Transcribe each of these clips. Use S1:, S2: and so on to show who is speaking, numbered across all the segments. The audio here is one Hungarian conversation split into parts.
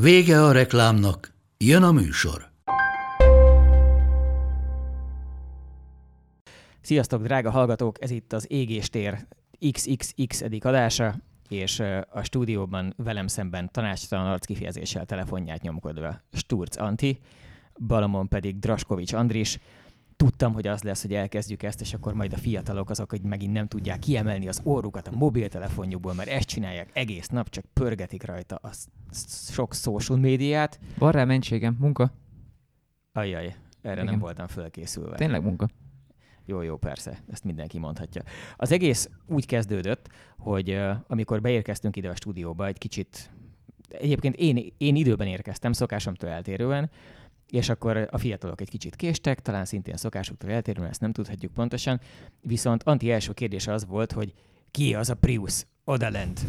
S1: Vége a reklámnak, jön a műsor.
S2: Sziasztok, drága hallgatók! Ez itt az Égéstér XXX edik adása, és a stúdióban velem szemben tanácstalan arckifejezéssel telefonját nyomkodva Sturc Anti, Balamon pedig Draskovics Andris. Tudtam, hogy az lesz, hogy elkezdjük ezt, és akkor majd a fiatalok azok, hogy megint nem tudják kiemelni az órukat a mobiltelefonjukból, mert ezt csinálják egész nap, csak pörgetik rajta a sok social médiát.
S3: Van rá mentségem, munka.
S2: Ajjaj, erre Igen. nem voltam felkészülve.
S3: Tényleg munka.
S2: Jó, jó, persze, ezt mindenki mondhatja. Az egész úgy kezdődött, hogy uh, amikor beérkeztünk ide a stúdióba, egy kicsit, egyébként én, én időben érkeztem, szokásomtól eltérően, és akkor a fiatalok egy kicsit késtek, talán szintén szokásuktól eltérően, ezt nem tudhatjuk pontosan, viszont Anti első kérdése az volt, hogy ki az a Prius odalent?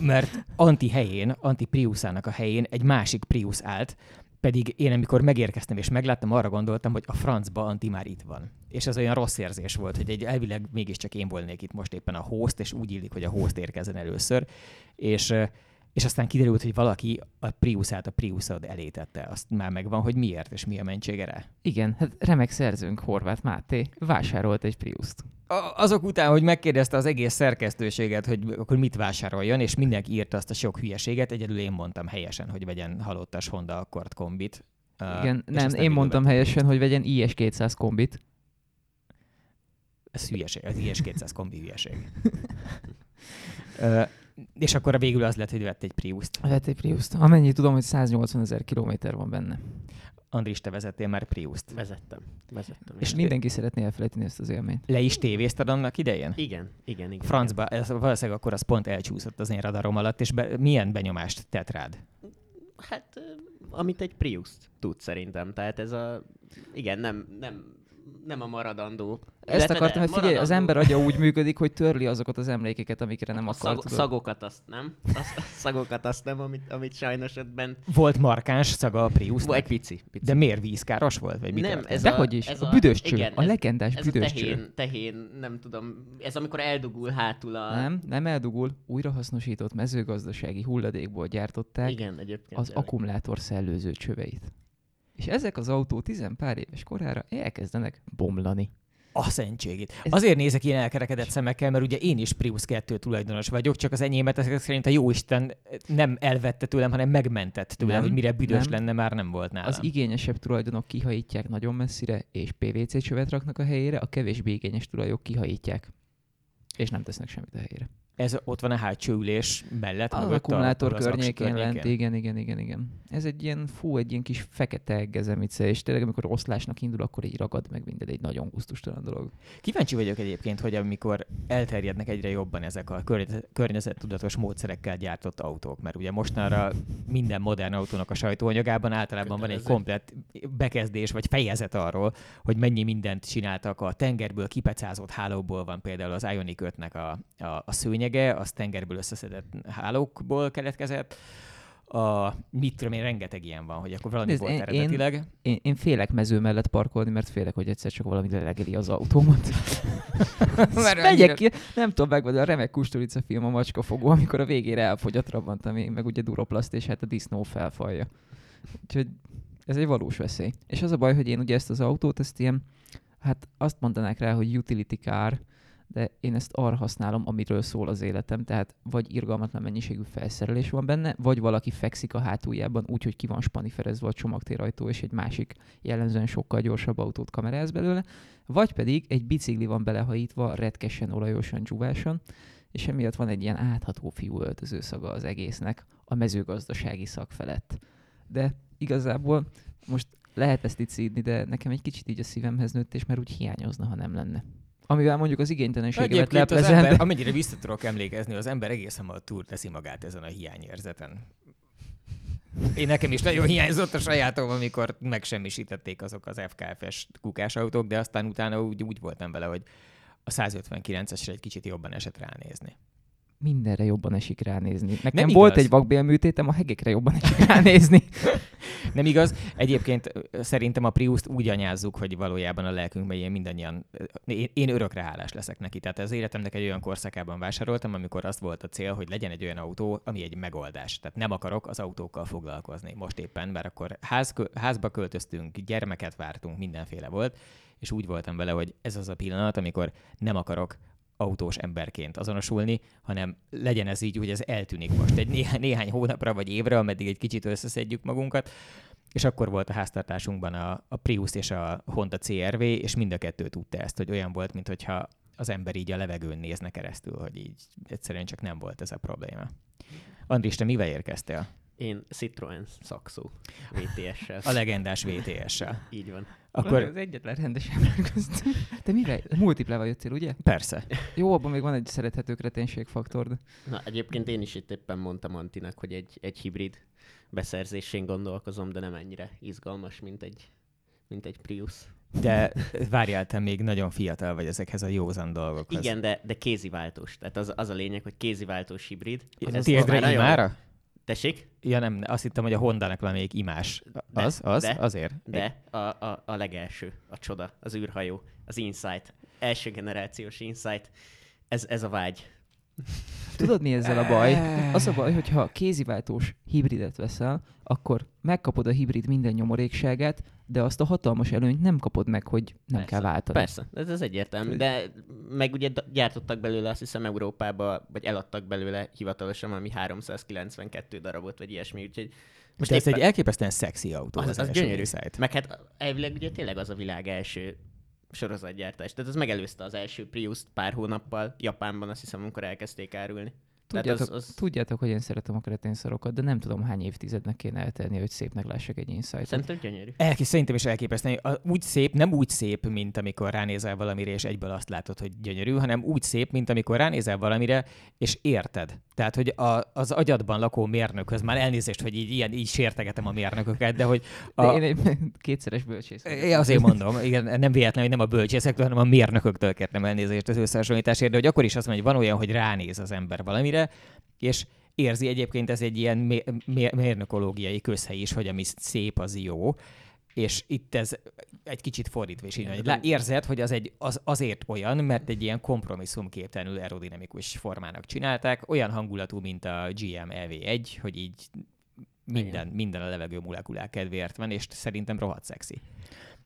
S2: Mert Anti helyén, Anti Priusának a helyén egy másik Prius állt, pedig én, amikor megérkeztem és megláttam, arra gondoltam, hogy a francba Anti már itt van. És ez olyan rossz érzés volt, hogy egy elvileg mégiscsak én volnék itt most éppen a host, és úgy illik, hogy a host érkezzen először. És és aztán kiderült, hogy valaki a Priusát a Priusod elé tette. Azt már megvan, hogy miért és mi a mentsége rá.
S3: Igen, hát remek szerzőnk Horváth Máté vásárolt egy Priuszt.
S2: Azok után, hogy megkérdezte az egész szerkesztőséget, hogy akkor mit vásároljon, és mindenki írta azt a sok hülyeséget, egyedül én mondtam helyesen, hogy vegyen halottas Honda Accord kombit.
S3: Igen, uh, nem, én mondtam helyesen, hogy vegyen IS-200 kombit.
S2: Ez hülyeség, az IS-200 kombi hülyeség. uh, és akkor végül az lett, hogy vett egy Prius-t.
S3: Vett egy Prius-t. Amennyi tudom, hogy 180 ezer kilométer van benne.
S2: Andris, te vezettél már Prius-t.
S4: Vezettem. Vezettem.
S3: És igen. mindenki szeretné elfelejteni ezt az élményt.
S2: Le is tévézted annak idején?
S4: Igen, igen, igen.
S2: Francba, ez valószínűleg akkor az pont elcsúszott az én radarom alatt, és be, milyen benyomást tett rád?
S4: Hát, amit egy Prius tud szerintem. Tehát ez a, igen, nem, nem nem a maradandó.
S3: Ezt akartam, hogy figyelj, az ember agya úgy működik, hogy törli azokat az emlékeket, amikre nem akar.
S4: Szag, szagokat azt nem. A szagokat azt nem, amit, amit sajnos ebben...
S2: Volt markáns szaga a Prius.
S4: Egy pici, pici.
S2: De miért vízkáros volt? Vagy
S4: mit nem, ez
S3: Dehogy is, ez a, a büdös cső, igen, a legendás
S4: ez
S3: büdös
S4: a tehén, tehén, nem tudom, ez amikor eldugul hátul a...
S3: Nem, nem eldugul, újrahasznosított mezőgazdasági hulladékból gyártották
S4: igen, egyébként
S3: az akkumulátor szellőző csöveit. És ezek az autó tizen pár éves korára elkezdenek bomlani.
S2: A szentségét. Ez... Azért nézek ilyen elkerekedett szemekkel, mert ugye én is Prius 2 tulajdonos vagyok, csak az enyémet ezek szerint a jóisten nem elvette tőlem, hanem megmentett tőlem, nem, hogy mire büdös nem. lenne, már nem volt nálam.
S3: Az igényesebb tulajdonok kihajítják nagyon messzire, és PVC csövet raknak a helyére, a kevésbé igényes tulajdonok kihajítják, és nem tesznek semmit a helyére.
S2: Ez ott van a hátsó ülés mellett?
S3: Az akkumulátor környékén lent, igen, igen, igen, igen. Ez egy ilyen, fú, egy ilyen kis fekete gezemice, és tényleg amikor oszlásnak indul, akkor így ragad meg minden, egy nagyon gusztustalan dolog.
S2: Kíváncsi vagyok egyébként, hogy amikor elterjednek egyre jobban ezek a környezettudatos módszerekkel gyártott autók, mert ugye mostanra minden modern autónak a sajtóanyagában általában van egy komplet bekezdés vagy fejezet arról, hogy mennyi mindent csináltak a tengerből kipecázott hálóból van például az Ioniq 5-nek a, a, a szőnye, lényege, az tengerből összeszedett hálókból keletkezett, a, mit tudom én, rengeteg ilyen van, hogy akkor valami Nézd, volt én, eredetileg. Én,
S3: én, én, félek mező mellett parkolni, mert félek, hogy egyszer csak valami lelegeli az autómat. megyek ki, nem tudom meg, a remek kusturica film a macskafogó, amikor a végére elfogy a Trabant, ami meg ugye duroplaszt, és hát a disznó felfalja. Úgyhogy ez egy valós veszély. És az a baj, hogy én ugye ezt az autót, ezt ilyen, hát azt mondanák rá, hogy utility car, de én ezt arra használom, amiről szól az életem, tehát vagy irgalmatlan mennyiségű felszerelés van benne, vagy valaki fekszik a hátuljában úgy, hogy ki van spaniferezve a csomagtérajtó, és egy másik jellemzően sokkal gyorsabb autót kameráz belőle, vagy pedig egy bicikli van belehajítva retkesen, olajosan, dzsúváson, és emiatt van egy ilyen átható fiú öltöző szaga az egésznek a mezőgazdasági szak felett. De igazából most lehet ezt itt szídni, de nekem egy kicsit így a szívemhez nőtt, és már úgy hiányozna, ha nem lenne amivel mondjuk az igénytelenségemet leplezem.
S2: Ember, amennyire vissza tudok emlékezni, az ember egészen a túl teszi magát ezen a hiányérzeten. Én nekem is nagyon hiányzott a sajátom, amikor megsemmisítették azok az FKF-es kukás autók, de aztán utána úgy, úgy voltam vele, hogy a 159-esre egy kicsit jobban esett ránézni
S3: mindenre jobban esik ránézni. Nekem nem volt igaz. egy vakbélműtétem, a hegekre jobban esik ránézni.
S2: nem igaz. Egyébként szerintem a Prius-t úgy anyázzuk, hogy valójában a lelkünkben ilyen mindannyian, én, én örökre hálás leszek neki. Tehát az életemnek egy olyan korszakában vásároltam, amikor az volt a cél, hogy legyen egy olyan autó, ami egy megoldás. Tehát nem akarok az autókkal foglalkozni most éppen, mert akkor ház, házba költöztünk, gyermeket vártunk, mindenféle volt, és úgy voltam vele, hogy ez az a pillanat, amikor nem akarok autós emberként azonosulni, hanem legyen ez így, hogy ez eltűnik most egy néhány, néhány hónapra vagy évre, ameddig egy kicsit összeszedjük magunkat, és akkor volt a háztartásunkban a, a Prius és a Honda CRV, és mind a kettő tudta ezt, hogy olyan volt, mintha az ember így a levegőn nézne keresztül, hogy így egyszerűen csak nem volt ez a probléma. Andris, te mivel érkeztél?
S4: Én Citroen Saxo VTS-sel.
S2: A legendás VTS-sel.
S4: Így van.
S3: Akkor... Az egyetlen rendes ember között. Te mivel? Multiplával jöttél, ugye?
S2: Persze.
S3: Jó, abban még van egy szerethető kreténségfaktor. De...
S4: Na, egyébként én is itt éppen mondtam Antinak, hogy egy, egy hibrid beszerzésén gondolkozom, de nem ennyire izgalmas, mint egy, mint egy Prius.
S2: De várjál, te még nagyon fiatal vagy ezekhez a józan dolgokhoz.
S4: Igen, de, de kéziváltós. Tehát az, az a lényeg, hogy kéziváltós hibrid.
S2: Ez Tiédre imára?
S4: Tessék?
S2: Ja nem, azt hittem, hogy a Honda-nak valamelyik imás. De, az? Az?
S4: De,
S2: Azért?
S4: De a, a, a legelső, a csoda, az űrhajó, az Insight, első generációs Insight. Ez, ez a vágy.
S3: Tudod, mi ezzel a baj? Az a baj, hogyha kéziváltós hibridet veszel, akkor megkapod a hibrid minden nyomorékságát, de azt a hatalmas előnyt nem kapod meg, hogy nem
S4: persze,
S3: kell váltani.
S4: Persze, ez az egyértelmű, de meg ugye gyártottak belőle, azt hiszem Európába, vagy eladtak belőle hivatalosan valami 392 darabot, vagy ilyesmi, úgyhogy
S2: most de éppen... ez egy elképesztően szexi autó.
S4: Az, az, az gyönyörű. Szájt. Meg hát elvileg ugye tényleg az a világ első sorozatgyártás. Tehát az megelőzte az első Prius-t pár hónappal Japánban, azt hiszem, amikor elkezdték árulni.
S3: Tudjátok, az, az... tudjátok, hogy én szeretem a kreténszarokat, de nem tudom, hány évtizednek kéne eltenni, hogy szépnek lássak egy insight
S4: Szerintem gyönyörű.
S2: Elkis, szerintem is elképesztő. Úgy szép, nem úgy szép, mint amikor ránézel valamire, és egyből azt látod, hogy gyönyörű, hanem úgy szép, mint amikor ránézel valamire, és érted. Tehát, hogy a, az agyadban lakó mérnökhöz, már elnézést, hogy így, ilyen, így sértegetem a mérnököket, de hogy... A...
S3: De én egy kétszeres bölcsész.
S2: Én azért mondom, igen, nem véletlen, hogy nem a bölcsészektől, hanem a mérnököktől kértem elnézést az összehasonlításért, de hogy akkor is azt mondja, hogy van olyan, hogy ránéz az ember valamire, és érzi egyébként ez egy ilyen mérnökológiai közhely is, hogy ami szép, az jó, és itt ez egy kicsit fordítva is így van. Érzed, hogy az, egy, az azért olyan, mert egy ilyen kompromisszumképtelenül aerodinamikus formának csinálták, olyan hangulatú, mint a GM EV1, hogy így minden, minden a levegő molekulák kedvéért van, és szerintem rohadt szexi.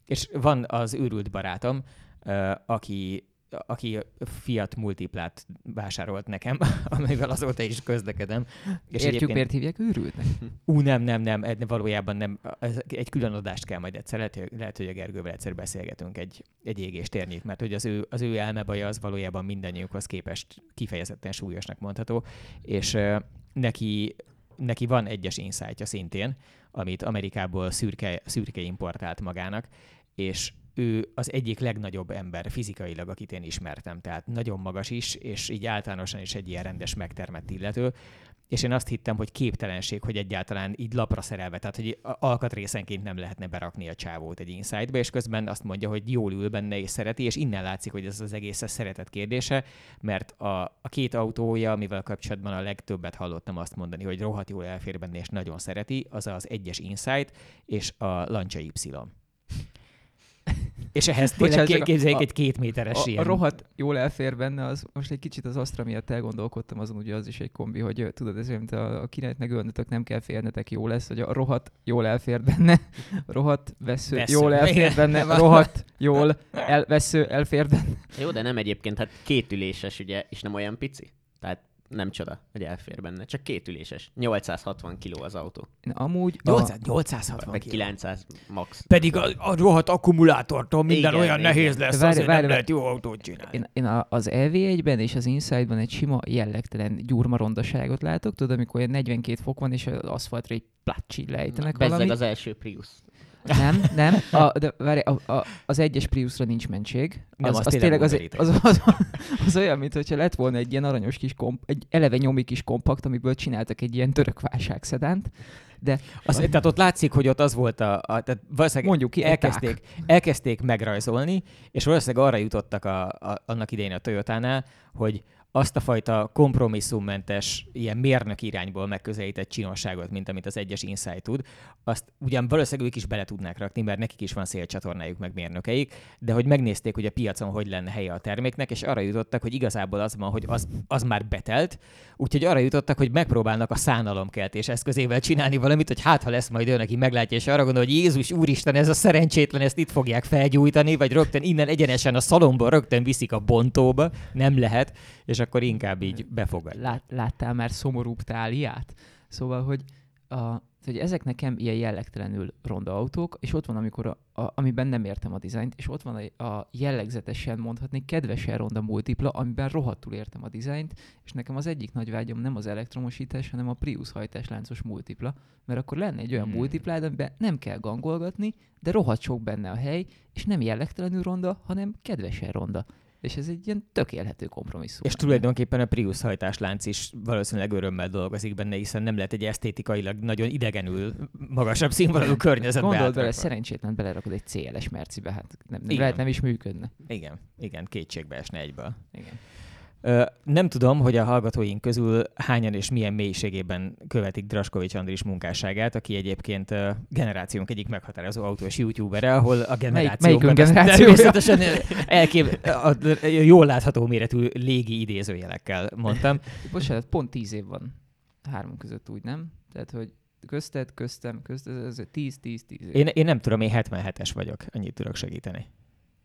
S2: És van az őrült barátom, aki aki Fiat Multiplát vásárolt nekem, amivel azóta is közlekedem.
S3: És Értjük, miért hívják őrültnek?
S2: Ú, nem, nem, nem, valójában nem. Ez egy külön adást kell majd egyszer, lehet, lehet, hogy a Gergővel egyszer beszélgetünk egy, egy égés térnyét, mert hogy az ő, az ő elmebaja az valójában mindannyiunkhoz képest kifejezetten súlyosnak mondható, és uh, neki neki van egyes insightja szintén, amit Amerikából szürke, szürke importált magának, és ő az egyik legnagyobb ember fizikailag, akit én ismertem, tehát nagyon magas is, és így általánosan is egy ilyen rendes megtermett illető, és én azt hittem, hogy képtelenség, hogy egyáltalán így lapra szerelve, tehát hogy alkatrészenként nem lehetne berakni a csávót egy insight és közben azt mondja, hogy jól ül benne és szereti, és innen látszik, hogy ez az egész a szeretet kérdése, mert a, a két autója, amivel kapcsolatban a legtöbbet hallottam azt mondani, hogy rohadt jól elfér benne és nagyon szereti, az az egyes Insight és a Lancia Y. És ehhez tényleg képzeljük egy két méteres
S3: a, ilyen. A rohadt jól elfér benne, az most egy kicsit az Astra miatt elgondolkodtam, azon ugye az is egy kombi, hogy tudod, ez olyan, mint a, a kinek megölnötök, nem kell félnetek, jó lesz, hogy a rohadt jól elfér benne, rohadt vesző, vesző. jól elfér benne, rohadt jól elvesző elfér benne.
S4: Jó, de nem egyébként, hát kétüléses ugye, és nem olyan pici. Tehát nem csoda, hogy elfér benne. Csak két üléses. 860 kiló az autó.
S3: Amúgy...
S2: 800, 860
S4: Meg 900 max.
S2: Pedig a, a rohadt akkumulátortól minden igen, olyan igen. nehéz lesz, várj, azért várj, nem lehet jó autót csinálni.
S3: Én, én az EV1-ben és az Inside-ban egy sima jellegtelen gyurmarondaságot látok, tudod, amikor olyan 42 fok van, és az aszfaltra egy plácsi lejtenek
S4: valami. az első Prius.
S3: Nem, nem. A, de várj, a, a, az egyes Priusra nincs mentség. Nem, az, az, az tényleg az, az, az, az, az, olyan, mintha lett volna egy ilyen aranyos kis komp, egy eleve nyomi kis kompakt, amiből csináltak egy ilyen török válságszedánt.
S2: De az, tehát ott látszik, hogy ott az volt a, a tehát valószínűleg
S3: Mondjuk ki,
S2: elkezdték, elkezdték megrajzolni, és valószínűleg arra jutottak a, a, annak idején a Toyotánál, hogy azt a fajta kompromisszummentes, ilyen mérnök irányból megközelített csinosságot, mint amit az egyes Insight tud, azt ugyan valószínűleg ők is bele tudnák rakni, mert nekik is van szélcsatornájuk, meg mérnökeik, de hogy megnézték, hogy a piacon hogy lenne helye a terméknek, és arra jutottak, hogy igazából az van, hogy az, az már betelt, úgyhogy arra jutottak, hogy megpróbálnak a szánalomkeltés eszközével csinálni valamit, hogy hát ha lesz majd ő, aki meglátja, és arra gondol, hogy Jézus úristen, ez a szerencsétlen, ezt itt fogják felgyújtani, vagy rögtön innen egyenesen a szalomból rögtön viszik a bontóba, nem lehet, és akkor inkább így befogadja.
S3: Lát, láttál már szomorúbb táliát? Szóval, hogy, a, hogy ezek nekem ilyen jellegtelenül ronda autók, és ott van, amikor a, a, amiben nem értem a dizájnt, és ott van a, a jellegzetesen mondhatni kedvesen ronda multipla, amiben rohadtul értem a dizájnt, és nekem az egyik nagy vágyom nem az elektromosítás, hanem a Prius hajtásláncos multipla, mert akkor lenne egy olyan hmm. multiplád, amiben nem kell gangolgatni, de rohadt sok benne a hely, és nem jellegtelenül ronda, hanem kedvesen ronda és ez egy ilyen tökélhető kompromisszum.
S2: És tulajdonképpen a Prius hajtáslánc is valószínűleg örömmel dolgozik benne, hiszen nem lehet egy esztétikailag nagyon idegenül magasabb színvonalú környezetbe
S3: Gondold bele, szerencsétlen belerakod egy CLS mercibe, hát nem, nem lehet nem is működne.
S2: Igen, igen, kétségbe esne egyből.
S3: Igen.
S2: Nem tudom, hogy a hallgatóink közül hányan és milyen mélységében követik Draskovics Andris munkásságát, aki egyébként generációnk egyik meghatározó autós youtubere, ahol a generáció természetesen elkép, a, jól látható méretű légi idézőjelekkel mondtam.
S3: Bocsánat, pont tíz év van három között, úgy nem? Tehát, hogy közted, köztem, közted, ez 10-10-10 év.
S2: Én, én nem tudom, én 77-es vagyok, annyit tudok segíteni.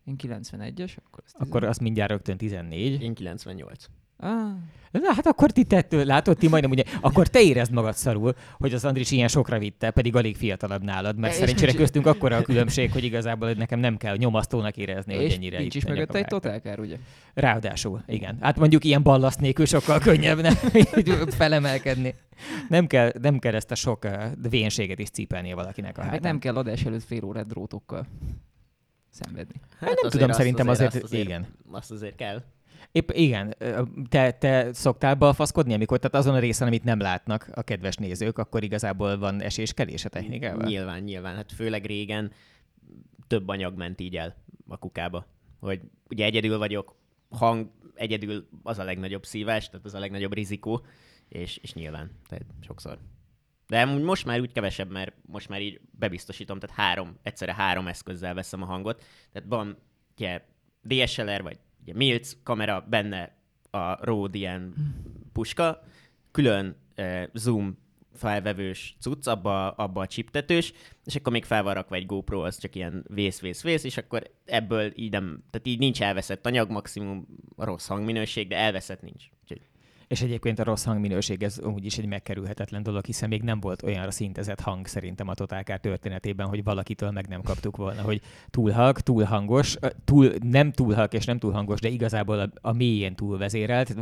S3: Én 91-es, akkor
S2: az Akkor az mindjárt rögtön 14.
S4: Én 98.
S3: Ah.
S2: Na, hát akkor ti tettő, látod, ti majdnem ugye, akkor te érezd magad szarul, hogy az Andris ilyen sokra vitte, pedig alig fiatalabb nálad, mert szerencsére köztünk akkora a különbség, hogy igazából hogy nekem nem kell nyomasztónak érezni, hogy ennyire
S3: nincs is mögött egy totálkár, ugye?
S2: Ráadásul, igen. Hát mondjuk ilyen ballaszt nélkül sokkal könnyebb nem, felemelkedni. Nem kell, nem kell ezt a sok vénséget is cipelnie valakinek a hát
S3: nem kell adás előtt fél órát drótokkal szenvedni.
S2: Hát nem tudom, szerintem azért, azért, azért, igen.
S4: Azt azért kell.
S2: Épp igen, te, te szoktál balfaszkodni, amikor tehát azon a részen, amit nem látnak a kedves nézők, akkor igazából van eséskedés a technikával?
S4: Nyilván, nyilván. Hát főleg régen több anyag ment így el a kukába. Hogy ugye egyedül vagyok, hang egyedül az a legnagyobb szívás, tehát az a legnagyobb rizikó, és, és nyilván, tehát sokszor. De most már úgy kevesebb, mert most már így bebiztosítom, tehát három, egyszerre három eszközzel veszem a hangot. Tehát van ugye DSLR, vagy ugye Milc kamera, benne a Rode ilyen puska, külön uh, zoom felvevős cucc, abba, abba a chiptetős, és akkor még fel van rakva egy GoPro, az csak ilyen vész, vész, vész, és akkor ebből így nem, tehát így nincs elveszett anyag, maximum rossz hangminőség, de elveszett nincs. Úgyhogy
S2: és egyébként a rossz hangminőség ez úgyis egy megkerülhetetlen dolog, hiszen még nem volt olyanra szintezett hang szerintem a Totálkár történetében, hogy valakitől meg nem kaptuk volna, hogy túl hang, túl hangos, túl, nem túl hang és nem túl hangos, de igazából a, a mélyén túl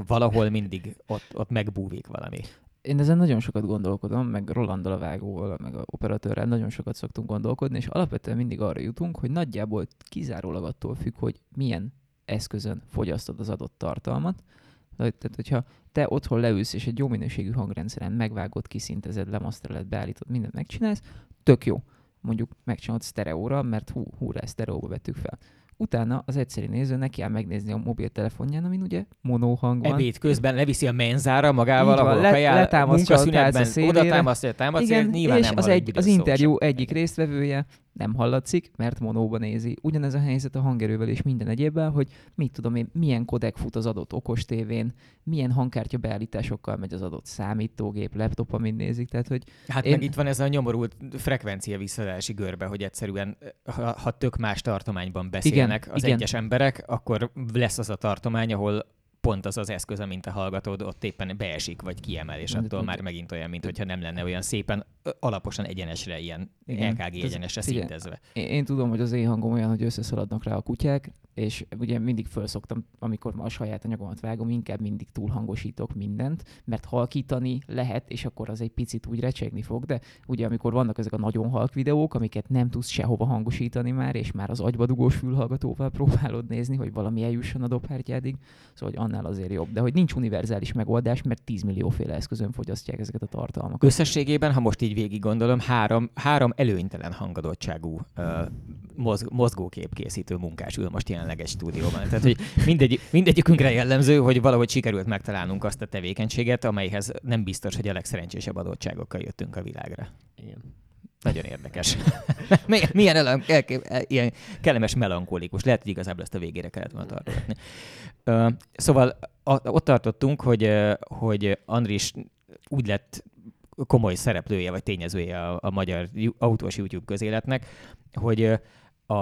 S2: valahol mindig ott, ott megbúvik valami.
S3: Én ezen nagyon sokat gondolkodom, meg Rolandal a vágóval, meg a operatőrrel nagyon sokat szoktunk gondolkodni, és alapvetően mindig arra jutunk, hogy nagyjából kizárólag attól függ, hogy milyen eszközön fogyasztod az adott tartalmat. Tehát, hogyha te otthon leülsz, és egy jó minőségű hangrendszeren megvágod, kiszintezed, lemasztreled, beállítod, mindent megcsinálsz, tök jó. Mondjuk megcsinálod sztereóra, mert hú, húrá, sztereóba vettük fel. Utána az egyszerű néző neki kell megnézni a mobiltelefonján, amin ugye monóhang van.
S2: Ebéd közben leviszi a menzára magával, ahol le, kajál, letámasztja a oda támasztja, támasztja,
S3: Igen,
S2: nyilván
S3: és
S2: nem
S3: az, egy, az interjú egyik résztvevője nem hallatszik, mert monóba nézi. Ugyanez a helyzet a hangerővel és minden egyébben, hogy mit tudom én, milyen kodek fut az adott okostévén, milyen hangkártya beállításokkal megy az adott számítógép, laptop, amin nézik. Tehát, hogy
S2: hát én... meg itt van ez a nyomorult frekvencia visszadási görbe, hogy egyszerűen, ha, ha tök más tartományban beszélnek igen, az igen. egyes emberek, akkor lesz az a tartomány, ahol pont az az eszköz, amint a hallgatod, ott éppen beesik, vagy kiemel, és attól már megint olyan, mintha nem lenne olyan szépen alaposan egyenesre, ilyen igen, LKG egyenesre szintezve.
S3: Én, én tudom, hogy az én hangom olyan, hogy összeszaladnak rá a kutyák, és ugye mindig felszoktam, amikor ma a saját anyagomat vágom, inkább mindig túlhangosítok mindent, mert halkítani lehet, és akkor az egy picit úgy recsegni fog, de ugye amikor vannak ezek a nagyon halk videók, amiket nem tudsz sehova hangosítani már, és már az agybadugós fülhallgatóval próbálod nézni, hogy valami eljusson a dobhártyádig, szóval hogy annál azért jobb. De hogy nincs univerzális megoldás, mert 10 millióféle eszközön fogyasztják ezeket a tartalmakat.
S2: Összességében, ha most így végig gondolom, három, három előnytelen hangadottságú uh, mozg, mozgóképkészítő munkás ül most jelenleg egy stúdióban. Tehát, hogy mindegy, mindegyikünkre jellemző, hogy valahogy sikerült megtalálnunk azt a tevékenységet, amelyhez nem biztos, hogy a legszerencsésebb adottságokkal jöttünk a világra.
S4: Igen.
S2: Nagyon érdekes. milyen, milyen elan, ilyen kellemes melankolikus. Lehet, hogy igazából ezt a végére kellett volna tartogatni. Uh, szóval ott tartottunk, hogy, hogy Andris úgy lett komoly szereplője vagy tényezője a, a magyar autós YouTube közéletnek, hogy a,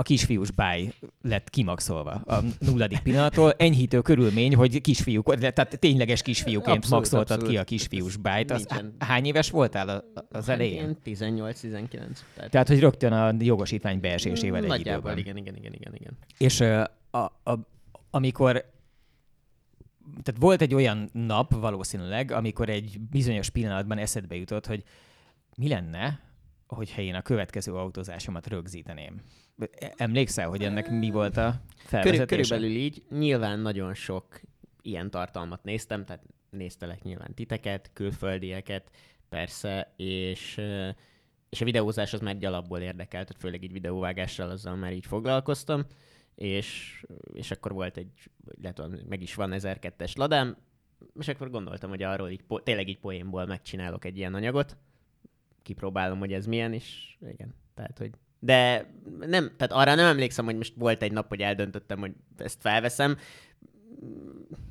S2: a kisfiús báj lett kimaxolva a nulladik pillanattól. Enyhítő körülmény, hogy kisfiúk, tehát tényleges kisfiúként abszolút, maxoltad abszolút. ki a kisfiús bájt. Az, hány éves voltál az hát elején?
S4: 18-19.
S2: Tehát... tehát, hogy rögtön a jogosítvány beesésével
S4: egy időben. igen, igen, igen, igen, igen.
S2: És a, a, amikor tehát volt egy olyan nap valószínűleg, amikor egy bizonyos pillanatban eszedbe jutott, hogy mi lenne, hogyha én a következő autózásomat rögzíteném. Emlékszel, hogy ennek mi volt a felvezetése?
S4: Körülbelül így. Nyilván nagyon sok ilyen tartalmat néztem, tehát néztelek nyilván titeket, külföldieket, persze, és, és a videózás az már egy alapból érdekelt, tehát főleg így videóvágással azzal már így foglalkoztam, és, és akkor volt egy, lehet, meg is van 1002-es ladám, és akkor gondoltam, hogy arról így, tényleg így poénból megcsinálok egy ilyen anyagot, kipróbálom, hogy ez milyen, és igen, tehát, hogy de nem, tehát arra nem emlékszem, hogy most volt egy nap, hogy eldöntöttem, hogy ezt felveszem.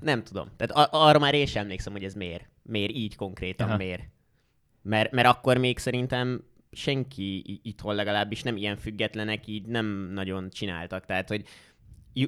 S4: Nem tudom. Tehát ar- arra már én sem emlékszem, hogy ez miért. Miért így konkrétan, Aha. miért. Mert, mert akkor még szerintem senki itthon legalábbis nem ilyen függetlenek, így nem nagyon csináltak. Tehát, hogy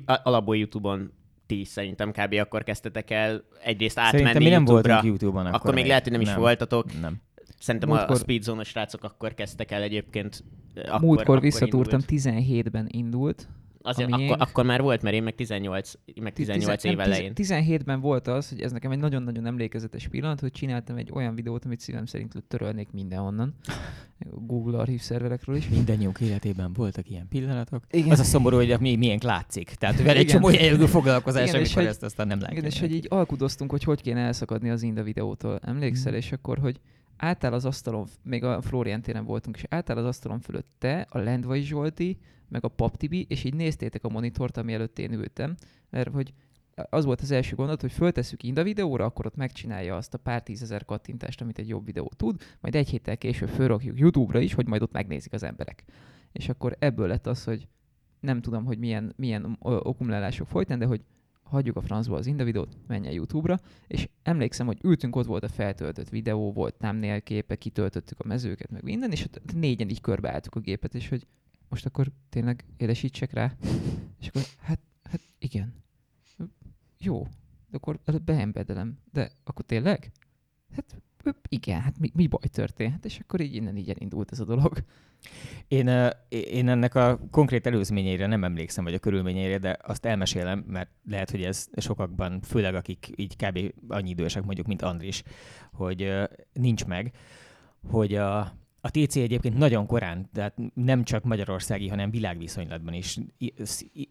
S4: alapból YouTube-on ti szerintem kb. akkor kezdtetek el egyrészt átmenni Szerintem
S2: mi nem YouTube-ra. voltunk YouTube-on
S4: akkor. Akkor még lehet, hogy nem, nem is voltatok.
S2: Nem.
S4: Szerintem Múltkor... a speedzone srácok akkor kezdtek el egyébként.
S3: Akkor, Múltkor akkor visszatúrtam, 17-ben indult.
S4: Azért akkor, akkor, már volt, mert én meg 18, meg 18 év elején.
S3: 17-ben volt az, hogy ez nekem egy nagyon-nagyon emlékezetes pillanat, hogy csináltam egy olyan videót, amit szívem szerint törölnék mindenhonnan. Google archív szerverekről is.
S2: Mindennyiunk életében voltak ilyen pillanatok. Igen. Az a szomorú, hogy mi, milyen látszik. Tehát vele egy csomó jellegű foglalkozás, igen, amikor ezt aztán nem látjuk.
S3: Igen, és hogy így alkudoztunk, hogy hogy kéne elszakadni az Inda videótól. Emlékszel? Mm. És akkor, hogy álltál az asztalon, még a Florian téren voltunk, és álltál az asztalon fölött te, a Lendvai Zsolti, meg a Pap Tibi, és így néztétek a monitort, ami előtt én ültem, mert hogy az volt az első gondolat, hogy föltesszük Inda videóra, akkor ott megcsinálja azt a pár tízezer kattintást, amit egy jobb videó tud, majd egy héttel később fölrakjuk YouTube-ra is, hogy majd ott megnézik az emberek. És akkor ebből lett az, hogy nem tudom, hogy milyen, milyen okumlálások folytán, de hogy hagyjuk a francba az Inda videót, menjen YouTube-ra, és emlékszem, hogy ültünk, ott volt a feltöltött videó, volt thumbnail képe, kitöltöttük a mezőket, meg minden, és ott négyen így körbeálltuk a gépet, és hogy most akkor tényleg élesítsek rá? És akkor, hát, hát igen. Jó, de akkor beembedelem. De akkor tényleg? Hát igen, hát mi, mi baj történt? És akkor így innen így elindult ez a dolog.
S2: Én, én ennek a konkrét előzményeire nem emlékszem, vagy a körülményeire, de azt elmesélem, mert lehet, hogy ez sokakban, főleg akik így kb. annyi idősek mondjuk, mint Andris, hogy nincs meg, hogy a, a TC egyébként nagyon korán, tehát nem csak magyarországi, hanem világviszonylatban is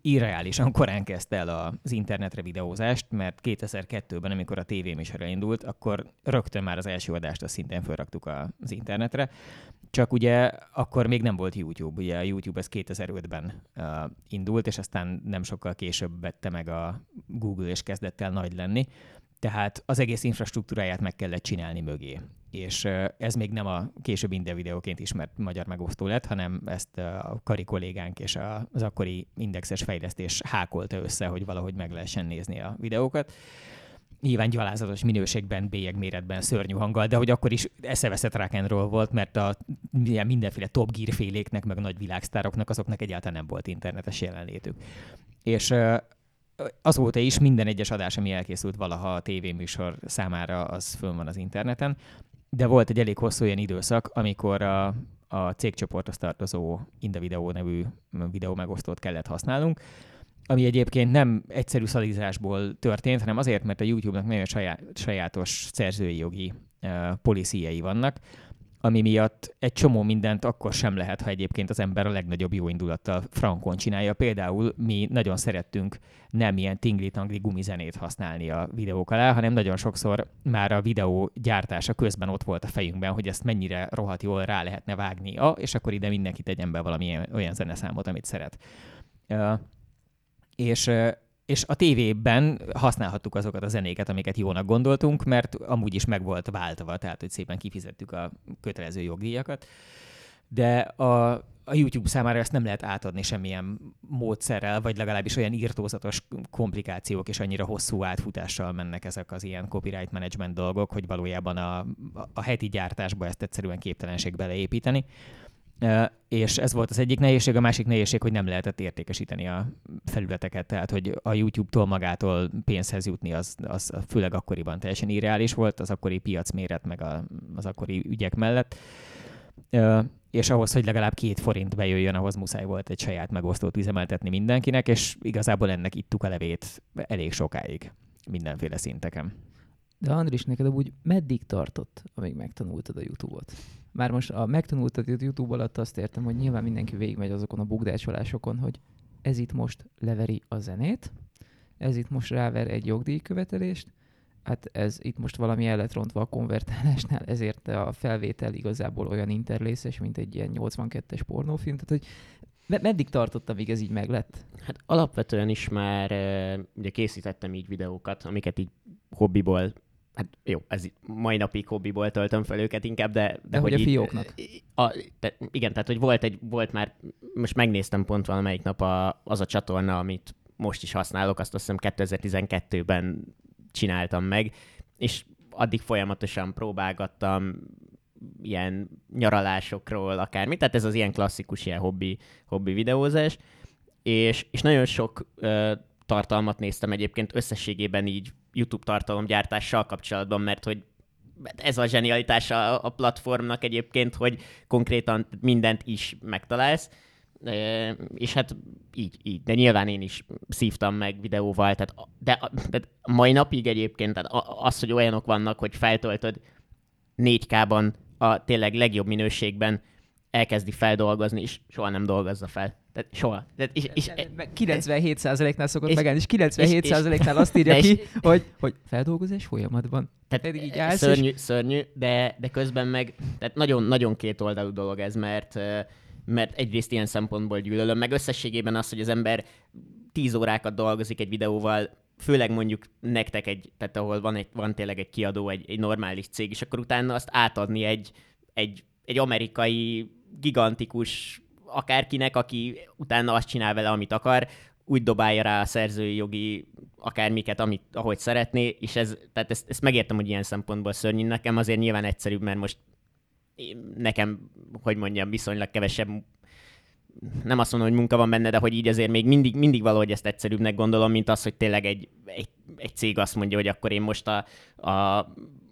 S2: irreálisan korán kezdte el az internetre videózást, mert 2002-ben, amikor a tévéműsorra indult, akkor rögtön már az első adást azt szintén felraktuk az internetre. Csak ugye akkor még nem volt YouTube, ugye a YouTube ez 2005-ben uh, indult, és aztán nem sokkal később vette meg a Google, és kezdett el nagy lenni. Tehát az egész infrastruktúráját meg kellett csinálni mögé. És ez még nem a később India videóként ismert magyar megosztó lett, hanem ezt a kari kollégánk és az akkori indexes fejlesztés hákolta össze, hogy valahogy meg lehessen nézni a videókat nyilván gyalázatos minőségben, bélyeg méretben, szörnyű hanggal, de hogy akkor is eszeveszett rock volt, mert a mindenféle Top Gear féléknek, meg a nagy világsztároknak, azoknak egyáltalán nem volt internetes jelenlétük. És azóta is minden egyes adás, ami elkészült valaha a tévéműsor számára, az fönn van az interneten, de volt egy elég hosszú olyan időszak, amikor a, a cégcsoporthoz tartozó Inda Video nevű videó megosztót kellett használnunk, ami egyébként nem egyszerű szalizásból történt, hanem azért, mert a YouTube-nak nagyon saját, sajátos szerzői jogi uh, policyjei vannak, ami miatt egy csomó mindent akkor sem lehet, ha egyébként az ember a legnagyobb jó indulattal frankon csinálja. Például mi nagyon szerettünk nem ilyen tingli-tangli gumizenét használni a videók alá, hanem nagyon sokszor már a videó gyártása közben ott volt a fejünkben, hogy ezt mennyire rohadt jól rá lehetne vágni, a, és akkor ide mindenki tegyen be valami olyan zeneszámot, amit szeret. Uh, és és a tévében használhattuk azokat a zenéket, amiket jónak gondoltunk, mert amúgy is meg volt váltva, tehát hogy szépen kifizettük a kötelező jogdíjakat. De a, a YouTube számára ezt nem lehet átadni semmilyen módszerrel, vagy legalábbis olyan írtózatos komplikációk és annyira hosszú átfutással mennek ezek az ilyen copyright management dolgok, hogy valójában a, a heti gyártásba ezt egyszerűen képtelenség beleépíteni és ez volt az egyik nehézség, a másik nehézség, hogy nem lehetett értékesíteni a felületeket, tehát hogy a YouTube-tól magától pénzhez jutni, az, az főleg akkoriban teljesen irreális volt, az akkori piacméret, meg a, az akkori ügyek mellett. És ahhoz, hogy legalább két forint bejöjjön, ahhoz muszáj volt egy saját megosztót üzemeltetni mindenkinek, és igazából ennek ittuk a levét elég sokáig mindenféle szinteken.
S3: De Andris, neked úgy meddig tartott, amíg megtanultad a YouTube-ot? Már most a megtanultad a YouTube alatt azt értem, hogy nyilván mindenki végigmegy azokon a bugdácsolásokon, hogy ez itt most leveri a zenét, ez itt most ráver egy jogdíjkövetelést, hát ez itt most valami el lett rontva a konvertálásnál, ezért a felvétel igazából olyan interlészes, mint egy ilyen 82-es pornófilm, tehát hogy meddig tartott, amíg ez így meglett?
S4: Hát alapvetően is már ugye készítettem így videókat, amiket így hobbiból hát jó, ez mai napig hobbiból töltöm fel őket inkább, de...
S3: De, de hogy, hogy a fióknak?
S4: A, de, igen, tehát hogy volt, egy, volt már, most megnéztem pont valamelyik nap a, az a csatorna, amit most is használok, azt azt hiszem 2012-ben csináltam meg, és addig folyamatosan próbálgattam ilyen nyaralásokról, akármi, tehát ez az ilyen klasszikus ilyen hobbi, hobbi videózás, és, és nagyon sok uh, tartalmat néztem egyébként összességében így YouTube tartalomgyártással kapcsolatban, mert hogy ez a zsenialitása a platformnak egyébként, hogy konkrétan mindent is megtalálsz, és hát így, így. De nyilván én is szívtam meg videóval, tehát, de, de mai napig egyébként tehát az, hogy olyanok vannak, hogy feltöltöd 4K-ban a tényleg legjobb minőségben, elkezdi feldolgozni, és soha nem dolgozza fel. Tehát soha. Tehát és, és,
S3: 97%-nál szokott és, megállni, és 97%-nál azt írja és, ki, hogy, hogy feldolgozás folyamatban.
S4: Tehát Pedig így állsz, szörnyű, és... szörnyű de, de közben meg tehát nagyon, nagyon két oldalú dolog ez, mert, mert egyrészt ilyen szempontból gyűlölöm, meg összességében az, hogy az ember 10 órákat dolgozik egy videóval, főleg mondjuk nektek egy, tehát ahol van, egy, van tényleg egy kiadó, egy, egy normális cég, és akkor utána azt átadni egy, egy, egy amerikai gigantikus akárkinek, aki utána azt csinál vele, amit akar, úgy dobálja rá a szerzői jogi akármiket, amit, ahogy szeretné, és ez, tehát ezt, ezt megértem, hogy ilyen szempontból szörnyű. Nekem azért nyilván egyszerűbb, mert most nekem, hogy mondjam, viszonylag kevesebb nem azt mondom, hogy munka van benne, de hogy így azért még mindig, mindig valahogy ezt egyszerűbbnek gondolom, mint az, hogy tényleg egy, egy, egy cég azt mondja, hogy akkor én most a, a,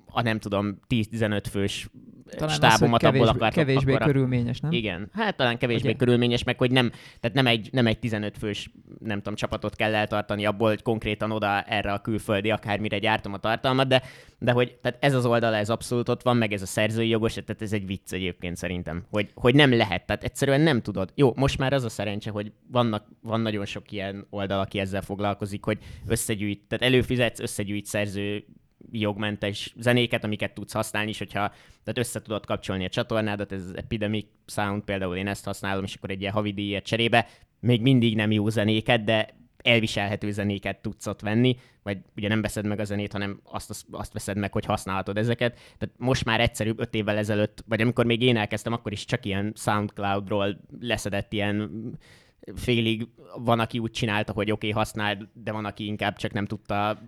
S4: a nem tudom, 10-15 fős talán stábomat az, abból akartam.
S3: Kevésbé akkor körülményes, nem?
S4: Igen, hát talán kevésbé Ugye? körülményes, meg hogy nem, tehát nem egy, nem egy 15 fős, nem tudom, csapatot kell eltartani abból, hogy konkrétan oda erre a külföldi akármire gyártom a tartalmat, de, de hogy tehát ez az oldala, ez abszolút ott van, meg ez a szerzői jogos, tehát ez egy vicc egyébként szerintem, hogy, hogy nem lehet, tehát egyszerűen nem tudod. Jó, most már az a szerencse, hogy vannak, van nagyon sok ilyen oldal, aki ezzel foglalkozik, hogy összegyűjt, tehát előfizetsz, összegyűjt szerző jogmentes zenéket, amiket tudsz használni, és hogyha tehát össze tudod kapcsolni a csatornádat, ez Epidemic Sound például én ezt használom, és akkor egy ilyen havi díjért cserébe, még mindig nem jó zenéket, de elviselhető zenéket tudsz ott venni, vagy ugye nem veszed meg a zenét, hanem azt, azt veszed meg, hogy használhatod ezeket. Tehát most már egyszerűbb öt évvel ezelőtt, vagy amikor még én elkezdtem, akkor is csak ilyen SoundCloud-ról leszedett ilyen félig van, aki úgy csinálta, hogy oké, okay, használd, de van, aki inkább csak nem tudta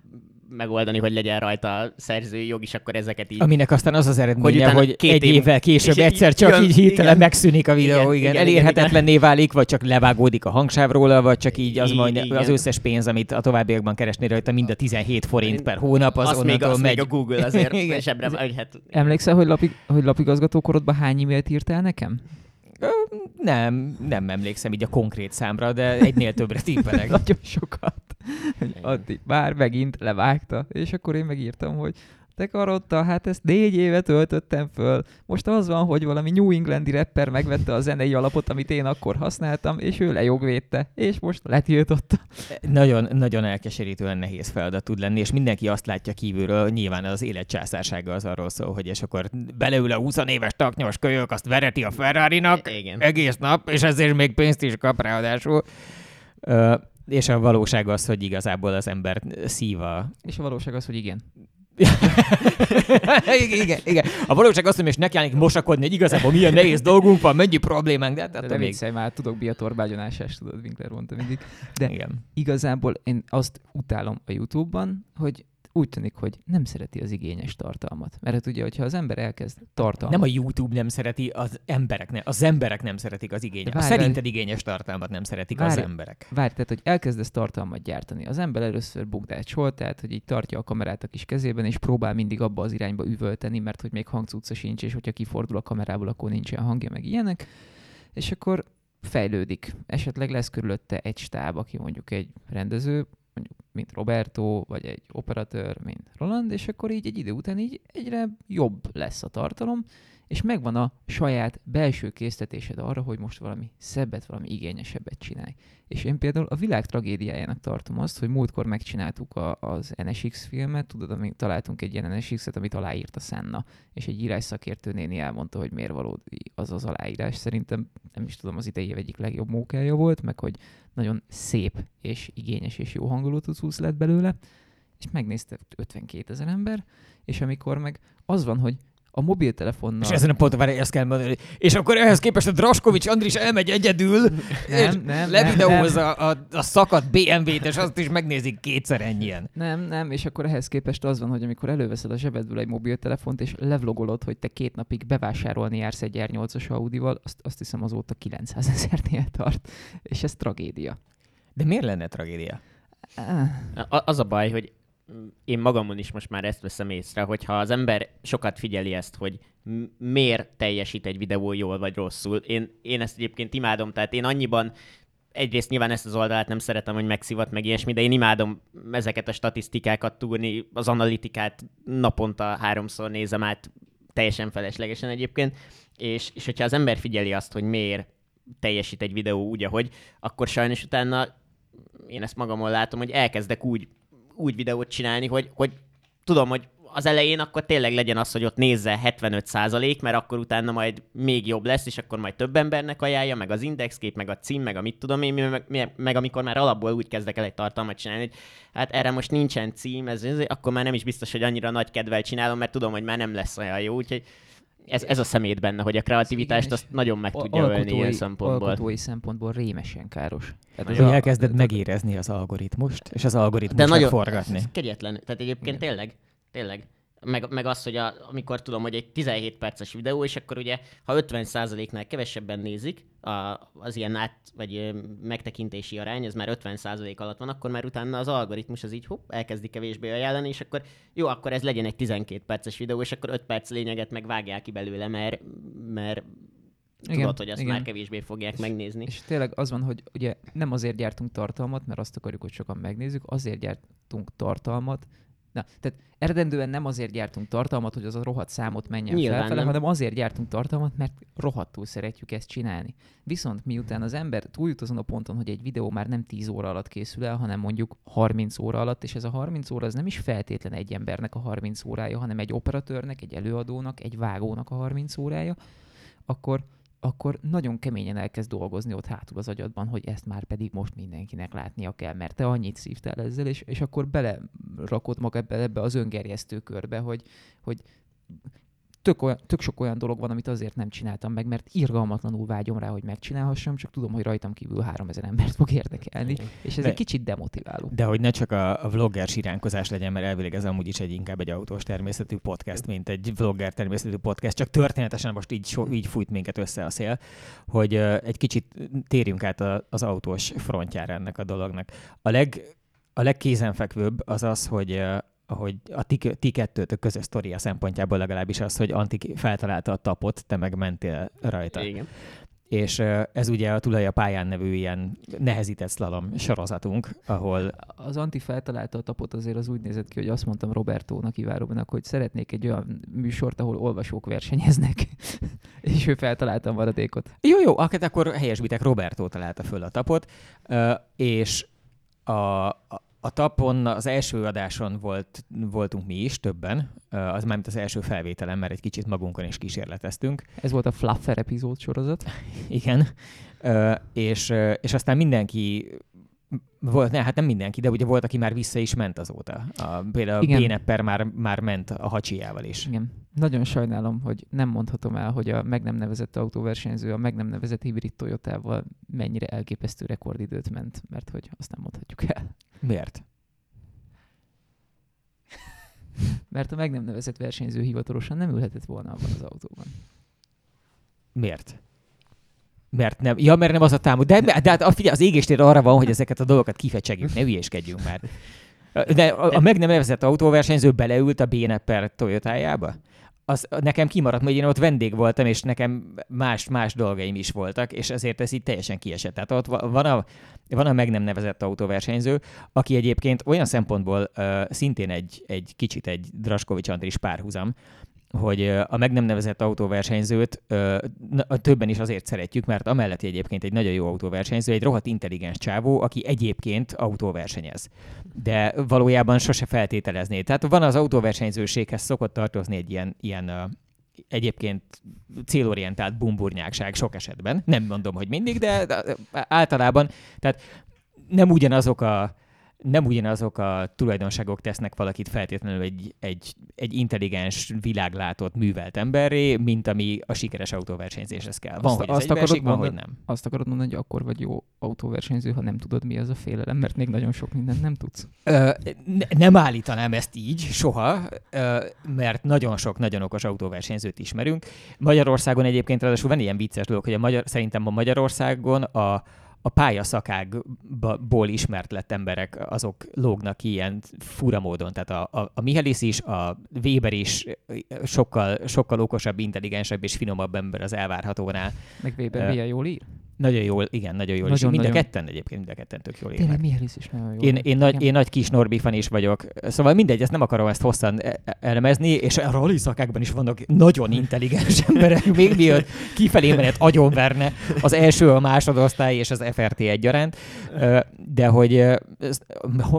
S4: megoldani, hogy legyen rajta szerzői jog, és akkor ezeket így...
S2: Aminek aztán az az eredménye, hogy, hogy két egy év... évvel később és egyszer csak igen, így hirtelen igen, megszűnik a videó, igen, igen, igen elérhetetlenné igen. válik, vagy csak levágódik a hangsáv róla, vagy csak így az, majd, az összes pénz, amit a továbbiakban keresni rajta, mind a 17 forint per hónap, az
S4: azt még, azt megy. még a Google azért, és ebbre, hát...
S3: Emlékszel, hogy lapig, hogy lapigazgatókorodban hány e-mailt írtál nekem?
S2: Nem, nem emlékszem így a konkrét számra, de egynél többre tippelek.
S3: Nagyon sokat. Addig, bár megint levágta, és akkor én megírtam, hogy te karotta, hát ezt négy éve töltöttem föl. Most az van, hogy valami New Englandi rapper megvette a zenei alapot, amit én akkor használtam, és ő lejogvédte, és most letiltotta.
S2: Nagyon, nagyon elkeserítően nehéz feladat tud lenni, és mindenki azt látja kívülről, nyilván az élet császársága az arról szól, hogy és akkor beleül a 20 éves taknyos kölyök, azt vereti a ferrari
S4: Igen.
S2: egész nap, és ezért még pénzt is kap ráadásul. Ö, és a valóság az, hogy igazából az ember szíva.
S3: És a valóság az, hogy igen.
S2: igen, igen. A valóság az, hogy most nekiállnék mosakodni, hogy igazából milyen nehéz dolgunk van, mennyi problémánk, de,
S3: de,
S2: de még...
S3: viccelj már, tudok biatorbágyonásást, tudod, Winkler mondta mindig. De
S2: Igen.
S3: igazából én azt utálom a YouTube-ban, hogy úgy tűnik, hogy nem szereti az igényes tartalmat. Mert hát ugye, hogyha az ember elkezd tartalmat...
S2: Nem a YouTube nem szereti, az emberek nem, az emberek nem szeretik az igényes.
S3: De
S2: A
S3: várj,
S2: szerinted igényes tartalmat nem szeretik az
S3: Várj.
S2: emberek.
S3: Várj, tehát, hogy elkezdesz tartalmat gyártani. Az ember először bugdácsol, tehát, hogy így tartja a kamerát a kis kezében, és próbál mindig abba az irányba üvölteni, mert hogy még hangcucca sincs, és hogyha kifordul a kamerából, akkor nincsen hangja, meg ilyenek. És akkor fejlődik. Esetleg lesz körülötte egy stáb, aki mondjuk egy rendező, mondjuk mint Roberto, vagy egy operatőr, mint Roland, és akkor így egy idő után így egyre jobb lesz a tartalom, és megvan a saját belső késztetésed arra, hogy most valami szebbet, valami igényesebbet csinálj. És én például a világ tragédiájának tartom azt, hogy múltkor megcsináltuk a, az NSX filmet, tudod, amíg találtunk egy ilyen NSX-et, amit aláírt a Senna, és egy írásszakértő néni elmondta, hogy miért valódi az az aláírás. Szerintem nem is tudom, az idei év egyik legjobb mókája volt, meg hogy nagyon szép és igényes és jó hanguló cucc lett belőle, és megnézte 52 ezer ember, és amikor meg az van, hogy a mobiltelefonnal...
S2: És ezen a ponton várj, ezt kell mondani, és akkor ehhez képest a Draskovics Andris elmegy egyedül, és
S3: Nem, nem,
S2: levideózza a, a szakadt BMW-t, és azt is megnézik kétszer ennyien.
S3: Nem, nem, és akkor ehhez képest az van, hogy amikor előveszed a zsebedből egy mobiltelefont, és levlogolod, hogy te két napig bevásárolni jársz egy R8-as Audival, azt, azt hiszem azóta 900 ezernél tart, és ez tragédia.
S2: De miért lenne tragédia?
S3: Ah,
S4: A- az a baj, hogy én magamon is most már ezt veszem észre, hogyha az ember sokat figyeli ezt, hogy miért teljesít egy videó jól vagy rosszul. Én, én ezt egyébként imádom, tehát én annyiban egyrészt nyilván ezt az oldalát nem szeretem, hogy megszivat meg ilyesmi, de én imádom ezeket a statisztikákat túrni, az analitikát naponta háromszor nézem át, teljesen feleslegesen egyébként, és, és hogyha az ember figyeli azt, hogy miért teljesít egy videó úgy, ahogy, akkor sajnos utána én ezt magamon látom, hogy elkezdek úgy, úgy videót csinálni, hogy, hogy tudom, hogy az elején akkor tényleg legyen az, hogy ott nézze 75 százalék, mert akkor utána majd még jobb lesz, és akkor majd több embernek ajánlja, meg az indexkép, meg a cím, meg a mit tudom én, meg, meg, meg amikor már alapból úgy kezdek el egy tartalmat csinálni, hogy hát erre most nincsen cím, ez, ez, akkor már nem is biztos, hogy annyira nagy kedvel csinálom, mert tudom, hogy már nem lesz olyan jó, úgyhogy ez, ez a szemét benne, hogy a kreativitást
S3: Igen,
S4: azt nagyon meg tudja ölni ilyen szempontból.
S3: alkotói szempontból rémesen káros. Tehát
S2: Hogy elkezded megérezni az algoritmust, és az algoritmus
S4: De nagyon
S2: forgatni.
S4: Ez kegyetlen. Tehát egyébként tényleg, tényleg. Meg, meg az, hogy a, amikor tudom, hogy egy 17 perces videó, és akkor ugye, ha 50%-nál kevesebben nézik, a, az ilyen át, vagy megtekintési arány, ez már 50% alatt van, akkor már utána az algoritmus az így hopp, elkezdi kevésbé ajánlani, és akkor jó, akkor ez legyen egy 12 perces videó, és akkor 5 perc lényeget meg vágják ki belőle, mert, mert
S3: Igen,
S4: tudod, hogy azt
S3: igen.
S4: már kevésbé fogják megnézni.
S3: És tényleg az van, hogy ugye nem azért gyártunk tartalmat, mert azt akarjuk, hogy sokan megnézzük, azért gyártunk tartalmat, Na, tehát eredendően nem azért gyártunk tartalmat, hogy az a rohadt számot menjen
S4: Nyilván
S3: felfele,
S4: nem.
S3: hanem azért gyártunk tartalmat, mert rohadtul szeretjük ezt csinálni. Viszont miután az ember túljut azon a ponton, hogy egy videó már nem 10 óra alatt készül el, hanem mondjuk 30 óra alatt, és ez a 30 óra az nem is feltétlen egy embernek a 30 órája, hanem egy operatőrnek, egy előadónak, egy vágónak a 30 órája, akkor akkor nagyon keményen elkezd dolgozni ott hátul az agyadban, hogy ezt már pedig most mindenkinek látnia kell, mert te annyit szívtál ezzel, és, és akkor belerakod magad ebbe, ebbe az öngerjesztő körbe, hogy, hogy tök, olyan, tök sok olyan dolog van, amit azért nem csináltam meg, mert irgalmatlanul vágyom rá, hogy megcsinálhassam, csak tudom, hogy rajtam kívül 3000 embert fog érdekelni, és ez
S2: De-
S3: egy kicsit demotiváló.
S2: De hogy ne csak a, a vlogger siránkozás legyen, mert elvileg ez amúgy is egy inkább egy autós természetű podcast, mint egy vlogger természetű podcast, csak történetesen most így, so, így fújt minket össze a szél, hogy ö, egy kicsit térjünk át a, az autós frontjára ennek a dolognak. A, leg, a legkézenfekvőbb az az, hogy hogy a ti, ti kettőtök közös sztoria szempontjából legalábbis az, hogy Antik feltalálta a tapot, te meg mentél rajta.
S4: Igen.
S2: és ez ugye a Tulaja pályán nevű ilyen nehezített slalom sorozatunk, ahol...
S3: Az Anti feltalálta a tapot, azért az úgy nézett ki, hogy azt mondtam Robertónak, Ivárónak, hogy szeretnék egy olyan műsort, ahol olvasók versenyeznek, és ő feltalálta a maradékot.
S2: Jó, jó, akkor helyesbitek, Roberto találta föl a tapot, és a, a a tapon az első adáson volt, voltunk mi is, többen, az már az első felvételen, mert egy kicsit magunkon is kísérleteztünk.
S3: Ez volt a Fluffer epizód sorozat.
S2: Igen, és, és aztán mindenki volt, ne, hát nem mindenki, de ugye volt, aki már vissza is ment azóta. A, például Igen. a Bénepper már, már ment a hacsiával is.
S3: Igen. Nagyon sajnálom, hogy nem mondhatom el, hogy a meg nem nevezett autóversenyző a meg nem nevezett hibrid Toyotával mennyire elképesztő rekordidőt ment, mert hogy azt nem mondhatjuk el.
S2: Miért?
S3: mert a meg nem nevezett versenyző hivatalosan nem ülhetett volna abban az autóban.
S2: Miért? Mert nem, ja, mert nem az a támog. De, de hát figyelj, az égéstér arra van, hogy ezeket a dolgokat kifecsegjük, ne hülyéskedjünk már. De a, a meg nem nevezett autóversenyző beleült a Bénepper Toyotájába? Az nekem kimaradt, mert én ott vendég voltam, és nekem más-más dolgaim is voltak, és ezért ez így teljesen kiesett. Tehát ott van a, van a meg nem nevezett autóversenyző, aki egyébként olyan szempontból uh, szintén egy, egy kicsit egy Draskovics Andris párhuzam, hogy a meg nem nevezett autóversenyzőt többen is azért szeretjük, mert amellett egyébként egy nagyon jó autóversenyző, egy rohadt intelligens csávó, aki egyébként autóversenyez. De valójában sose feltételezné. Tehát van az autóversenyzőséghez szokott tartozni egy ilyen, ilyen egyébként célorientált bumburnyákság sok esetben. Nem mondom, hogy mindig, de általában, tehát nem ugyanazok a nem ugyanazok a tulajdonságok tesznek valakit feltétlenül egy, egy, egy intelligens, világlátott, művelt emberré, mint ami a sikeres autóversenyzéshez kell. Van, azt, hogy ez azt akarod van, mondani, hogy nem.
S3: Azt akarod mondani, hogy akkor vagy jó autóversenyző, ha nem tudod, mi az a félelem, mert még nagyon sok mindent nem tudsz.
S2: Ö, ne, nem állítanám ezt így, soha, ö, mert nagyon sok, nagyon okos autóversenyzőt ismerünk. Magyarországon egyébként ráadásul van ilyen vicces dolog, hogy a magyar, szerintem a Magyarországon a, a pályaszakákból ismert lett emberek, azok lógnak ilyen fura módon. Tehát a, a, a Mihelis is, a Weber is sokkal, sokkal okosabb, intelligensebb és finomabb ember az elvárhatónál.
S3: Meg Weber uh, milyen jól ír?
S2: Nagyon jól, igen, nagyon jól. Nagyon, mind a ketten egyébként, mind a ketten tök jól
S3: Tényleg Mihális is nagyon jó.
S2: Én, én, nagy, én nagy kis Norbi fan is vagyok. Szóval mindegy, ezt nem akarom ezt hosszan e- e- elemezni, és a rally szakákban is vannak nagyon intelligens emberek, még miatt kifelé menet agyonverne az első, a másodosztály és az FRT egyaránt. De hogy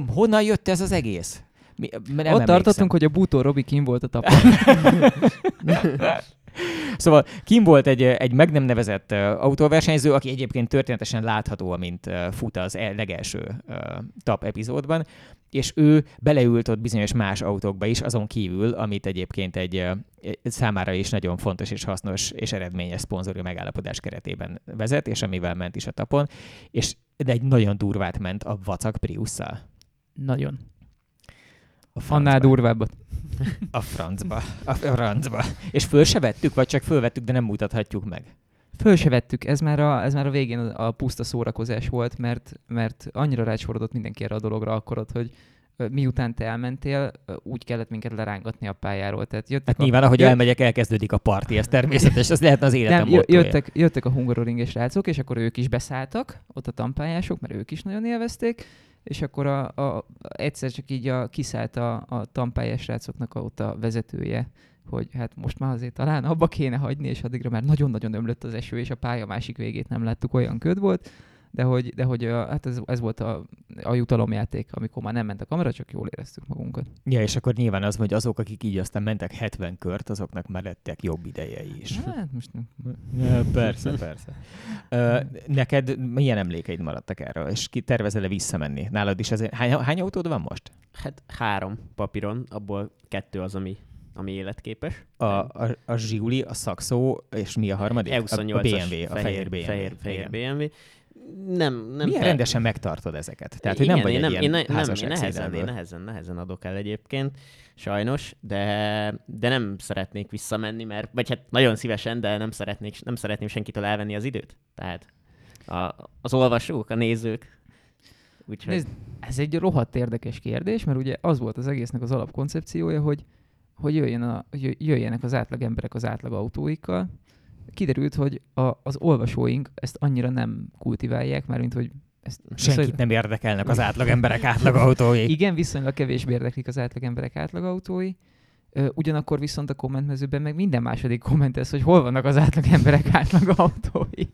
S2: honnan jött ez az egész?
S3: Mi, nem Ott tartottunk, hogy a Bútó Robi kim volt a tapon.
S2: Szóval Kim volt egy, egy meg nem nevezett autóversenyző, aki egyébként történetesen látható, mint fut az legelső TAP epizódban, és ő beleült ott bizonyos más autókba is, azon kívül, amit egyébként egy számára is nagyon fontos és hasznos és eredményes szponzori megállapodás keretében vezet, és amivel ment is a tapon, és de egy nagyon durvát ment a vacak Priusszal.
S3: Nagyon. A Annál durvábbat.
S2: A francba. A francba. És föl se vettük, vagy csak fölvettük, de nem mutathatjuk meg?
S3: Föl se vettük, ez már a, ez már a végén a puszta szórakozás volt, mert, mert annyira rácsorodott mindenki erre a dologra akkor ott, hogy miután te elmentél, úgy kellett minket lerángatni a pályáról. Tehát jöttek
S2: hát a, nyilván, ahogy jött... elmegyek, elkezdődik a parti, ez természetes, ez lehetne az életem Nem,
S3: jöttek, jöttek a hungaroringes rácok, és akkor ők is beszálltak, ott a tampályások, mert ők is nagyon élvezték, és akkor a, a, egyszer csak így a, kiszállt a, a tampályás srácoknak ott a vezetője, hogy hát most már azért talán abba kéne hagyni, és addigra már nagyon-nagyon ömlött az eső, és a pálya másik végét nem láttuk, olyan köd volt, de hogy, de hogy hát ez, ez volt a, a jutalomjáték, amikor már nem ment a kamera, csak jól éreztük magunkat.
S2: Ja, és akkor nyilván az, hogy azok, akik így aztán mentek 70 kört, azoknak már lettek jobb idejei is.
S3: Hát most nem.
S2: Ja, persze, persze. Uh, neked milyen emlékeid maradtak erről, és ki tervezel-e visszamenni? Nálad is ez, hány, hány autód van most?
S4: Hát három papíron, abból kettő az, ami ami életképes.
S2: A, a, a Zsiguli, a Saxo, és mi a harmadik?
S4: A, a BMW, a fehér, fehér BMW. Fehér, fehér BMW nem, nem
S2: Milyen rendesen megtartod ezeket? Tehát, hogy nem vagy
S4: én
S2: egy
S4: nem,
S2: ilyen
S4: én, nem, én nehezen, én nehezen, nehezen adok el egyébként, sajnos, de, de nem szeretnék visszamenni, mert, vagy hát nagyon szívesen, de nem, szeretnék, nem szeretném senkitől elvenni az időt. Tehát a, az olvasók, a nézők.
S3: Úgyhogy... Nézd, ez egy rohadt érdekes kérdés, mert ugye az volt az egésznek az alapkoncepciója, hogy, hogy jöjjön a, jöjjenek az átlag emberek az átlag autóikkal, kiderült, hogy a, az olvasóink ezt annyira nem kultiválják, már mint hogy ezt
S2: Senkit nem érdekelnek az átlag emberek átlagautói.
S3: Igen, viszonylag kevésbé érdeklik az átlag emberek átlagautói. Ugyanakkor viszont a kommentmezőben meg minden második komment ez, hogy hol vannak az átlag emberek átlagautói.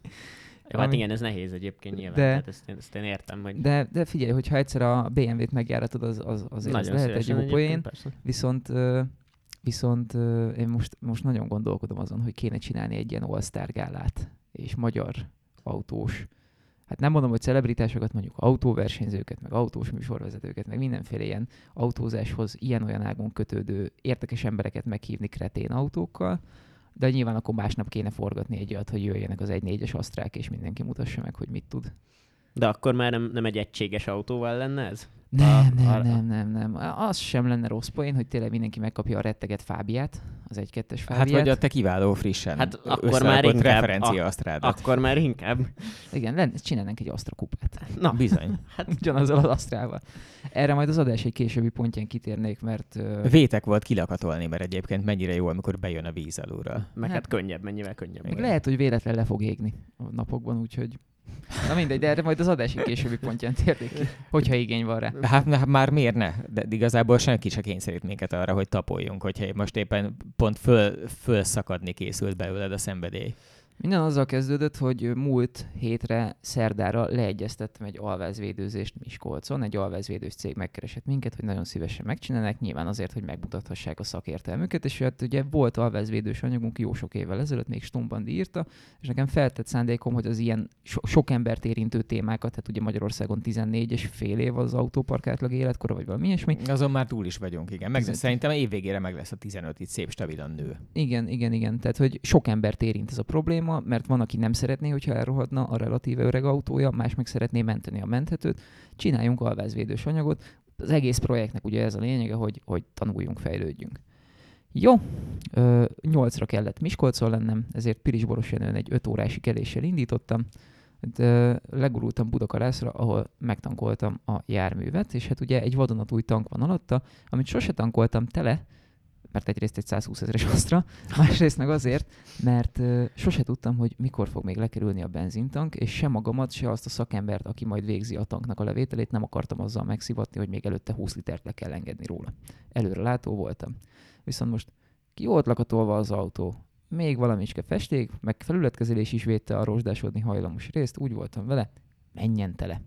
S4: Jó, hát igen, ez nehéz egyébként nyilván, de, hát ezt, én, ezt én értem. Hogy...
S3: De, de figyelj, hogyha egyszer a BMW-t megjáratod, az, az, azért az lehet egy jó poén, viszont, viszont én most, most nagyon gondolkodom azon, hogy kéne csinálni egy ilyen all gálát, és magyar autós hát nem mondom, hogy celebritásokat, mondjuk autóversenyzőket, meg autós műsorvezetőket, meg mindenféle ilyen autózáshoz ilyen-olyan ágon kötődő érdekes embereket meghívni kretén autókkal, de nyilván akkor másnap kéne forgatni egy olyat, hogy jöjjenek az 1.4-es asztrák, és mindenki mutassa meg, hogy mit tud.
S4: De akkor már nem, nem egy egységes autóval lenne ez?
S3: Nem, a, nem, a... nem, nem, nem. Az sem lenne rossz poén, hogy tényleg mindenki megkapja a retteget Fábiát, az egy kettes Fábiát.
S2: Hát vagy a te kiváló frissen
S4: Hát akkor már inkább,
S2: referencia a,
S4: Akkor már inkább.
S3: Igen, lenne, csinálnánk egy Astra kupát.
S2: Na, bizony.
S3: hát ugyanazzal az Astrával. Erre majd az adás egy későbbi pontján kitérnék, mert... Uh...
S2: Vétek volt kilakatolni, mert egyébként mennyire jó, amikor bejön a víz alulra.
S4: Meg hát, hát könnyebb, mennyivel könnyebb.
S3: Még lehet, hogy véletlen le fog égni a napokban, úgyhogy Na mindegy, de erre majd az adásig későbbi pontján térnék ki, hogyha igény van rá.
S2: Hát, hát már miért ne? De igazából senki se kényszerít minket arra, hogy tapoljunk, hogyha most éppen pont föl, fölszakadni készült belőled a szenvedély.
S3: Minden azzal kezdődött, hogy múlt hétre, szerdára leegyeztettem egy alvázvédőzést Miskolcon. Egy alvázvédős cég megkeresett minket, hogy nagyon szívesen megcsinálják, nyilván azért, hogy megmutathassák a szakértelmüket, és hát ugye volt alvázvédős anyagunk jó sok évvel ezelőtt, még Stumbandi írta, és nekem feltett szándékom, hogy az ilyen so- sok embert érintő témákat, tehát ugye Magyarországon 14 és fél év az autópark átlag életkora, vagy valami ilyesmi.
S2: Azon már túl is vagyunk, igen. Meg, szerintem évvégére meg lesz a 15 itt szép stabilan nő.
S3: Igen, igen, igen. Tehát, hogy sok embert érint ez a probléma, probléma, mert van, aki nem szeretné, hogyha elrohadna a relatíve öreg autója, más meg szeretné menteni a menthetőt. Csináljunk alvázvédős anyagot. Az egész projektnek ugye ez a lényege, hogy, hogy tanuljunk, fejlődjünk. Jó, nyolcra kellett Miskolcon lennem, ezért Pirisboros egy öt órási keléssel indítottam. De legurultam Budakalászra, ahol megtankoltam a járművet, és hát ugye egy vadonatúj tank van alatta, amit sose tankoltam tele, mert egyrészt egy 120 ezeres Astra, másrészt meg azért, mert uh, sose tudtam, hogy mikor fog még lekerülni a benzintank, és se magamat, se azt a szakembert, aki majd végzi a tanknak a levételét, nem akartam azzal megszivatni, hogy még előtte 20 litert le kell engedni róla. Előre látó voltam. Viszont most ki volt lakatolva az autó, még valamicske festék, meg felületkezelés is védte a rozsdásodni hajlamos részt, úgy voltam vele, menjen tele.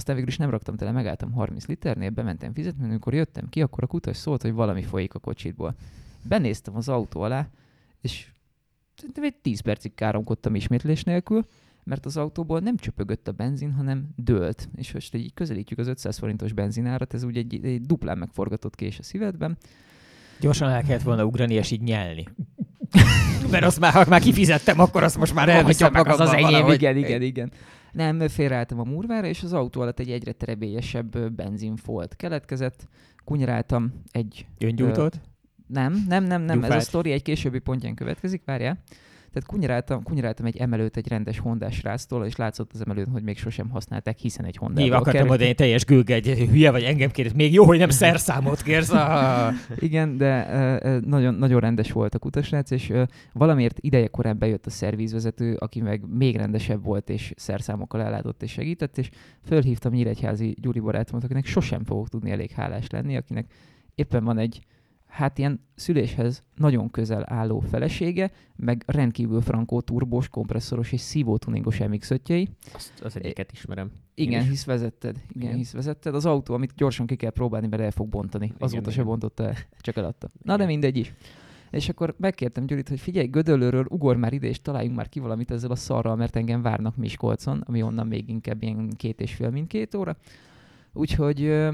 S3: Aztán végül is nem raktam tele, megálltam 30 liternél, bementem fizetni, amikor jöttem ki, akkor a kutas szólt, hogy valami folyik a kocsitból. Benéztem az autó alá, és szerintem egy 10 percig káromkodtam ismétlés nélkül, mert az autóból nem csöpögött a benzin, hanem dőlt. És most így közelítjük az 500 forintos benzinárat, ez ugye egy, egy duplán megforgatott kés a szívedben.
S2: Gyorsan el kellett volna ugrani, és így nyelni. Mert azt már, ha már kifizettem, akkor azt most már elviszem
S3: meg az az enyém. Igen, igen, igen. Nem, félreálltam a murvára, és az autó alatt egy egyre terebélyesebb benzinfolt keletkezett. Kunyaráltam egy...
S2: Öngyújtót? Ö,
S3: nem, nem, nem, nem. Ez a sztori egy későbbi pontján következik, várjál. Tehát kunyaráltam, kunyaráltam egy emelőt egy rendes hondás ráztól, és látszott az emelőn, hogy még sosem használták, hiszen egy Honda.
S2: Nyilván akartam oda egy teljes gülge, egy hülye vagy engem kérsz. Még jó, hogy nem szerszámot kérsz. Ah.
S3: Igen, de nagyon, nagyon rendes volt a kutasrác, és valamiért ideje korán bejött a szervízvezető, aki meg még rendesebb volt, és szerszámokkal ellátott és segített, és fölhívtam Nyíregyházi Gyuri barátomat, akinek sosem fogok tudni elég hálás lenni, akinek éppen van egy hát ilyen szüléshez nagyon közel álló felesége, meg rendkívül frankó turbós, kompresszoros és szívótuningos mx
S4: Azt az egyiket ismerem.
S3: Igen, hisz vezetted. Igen, igen, hisz vezetted. Az autó, amit gyorsan ki kell próbálni, mert el fog bontani. Igen, Azóta igen. se bontotta el, csak eladta. Na de mindegy is. És akkor megkértem Gyurit, hogy figyelj, Gödöllőről ugor már ide, és találjunk már ki valamit ezzel a szarral, mert engem várnak Miskolcon, ami onnan még inkább ilyen két és fél, mint két óra. Úgyhogy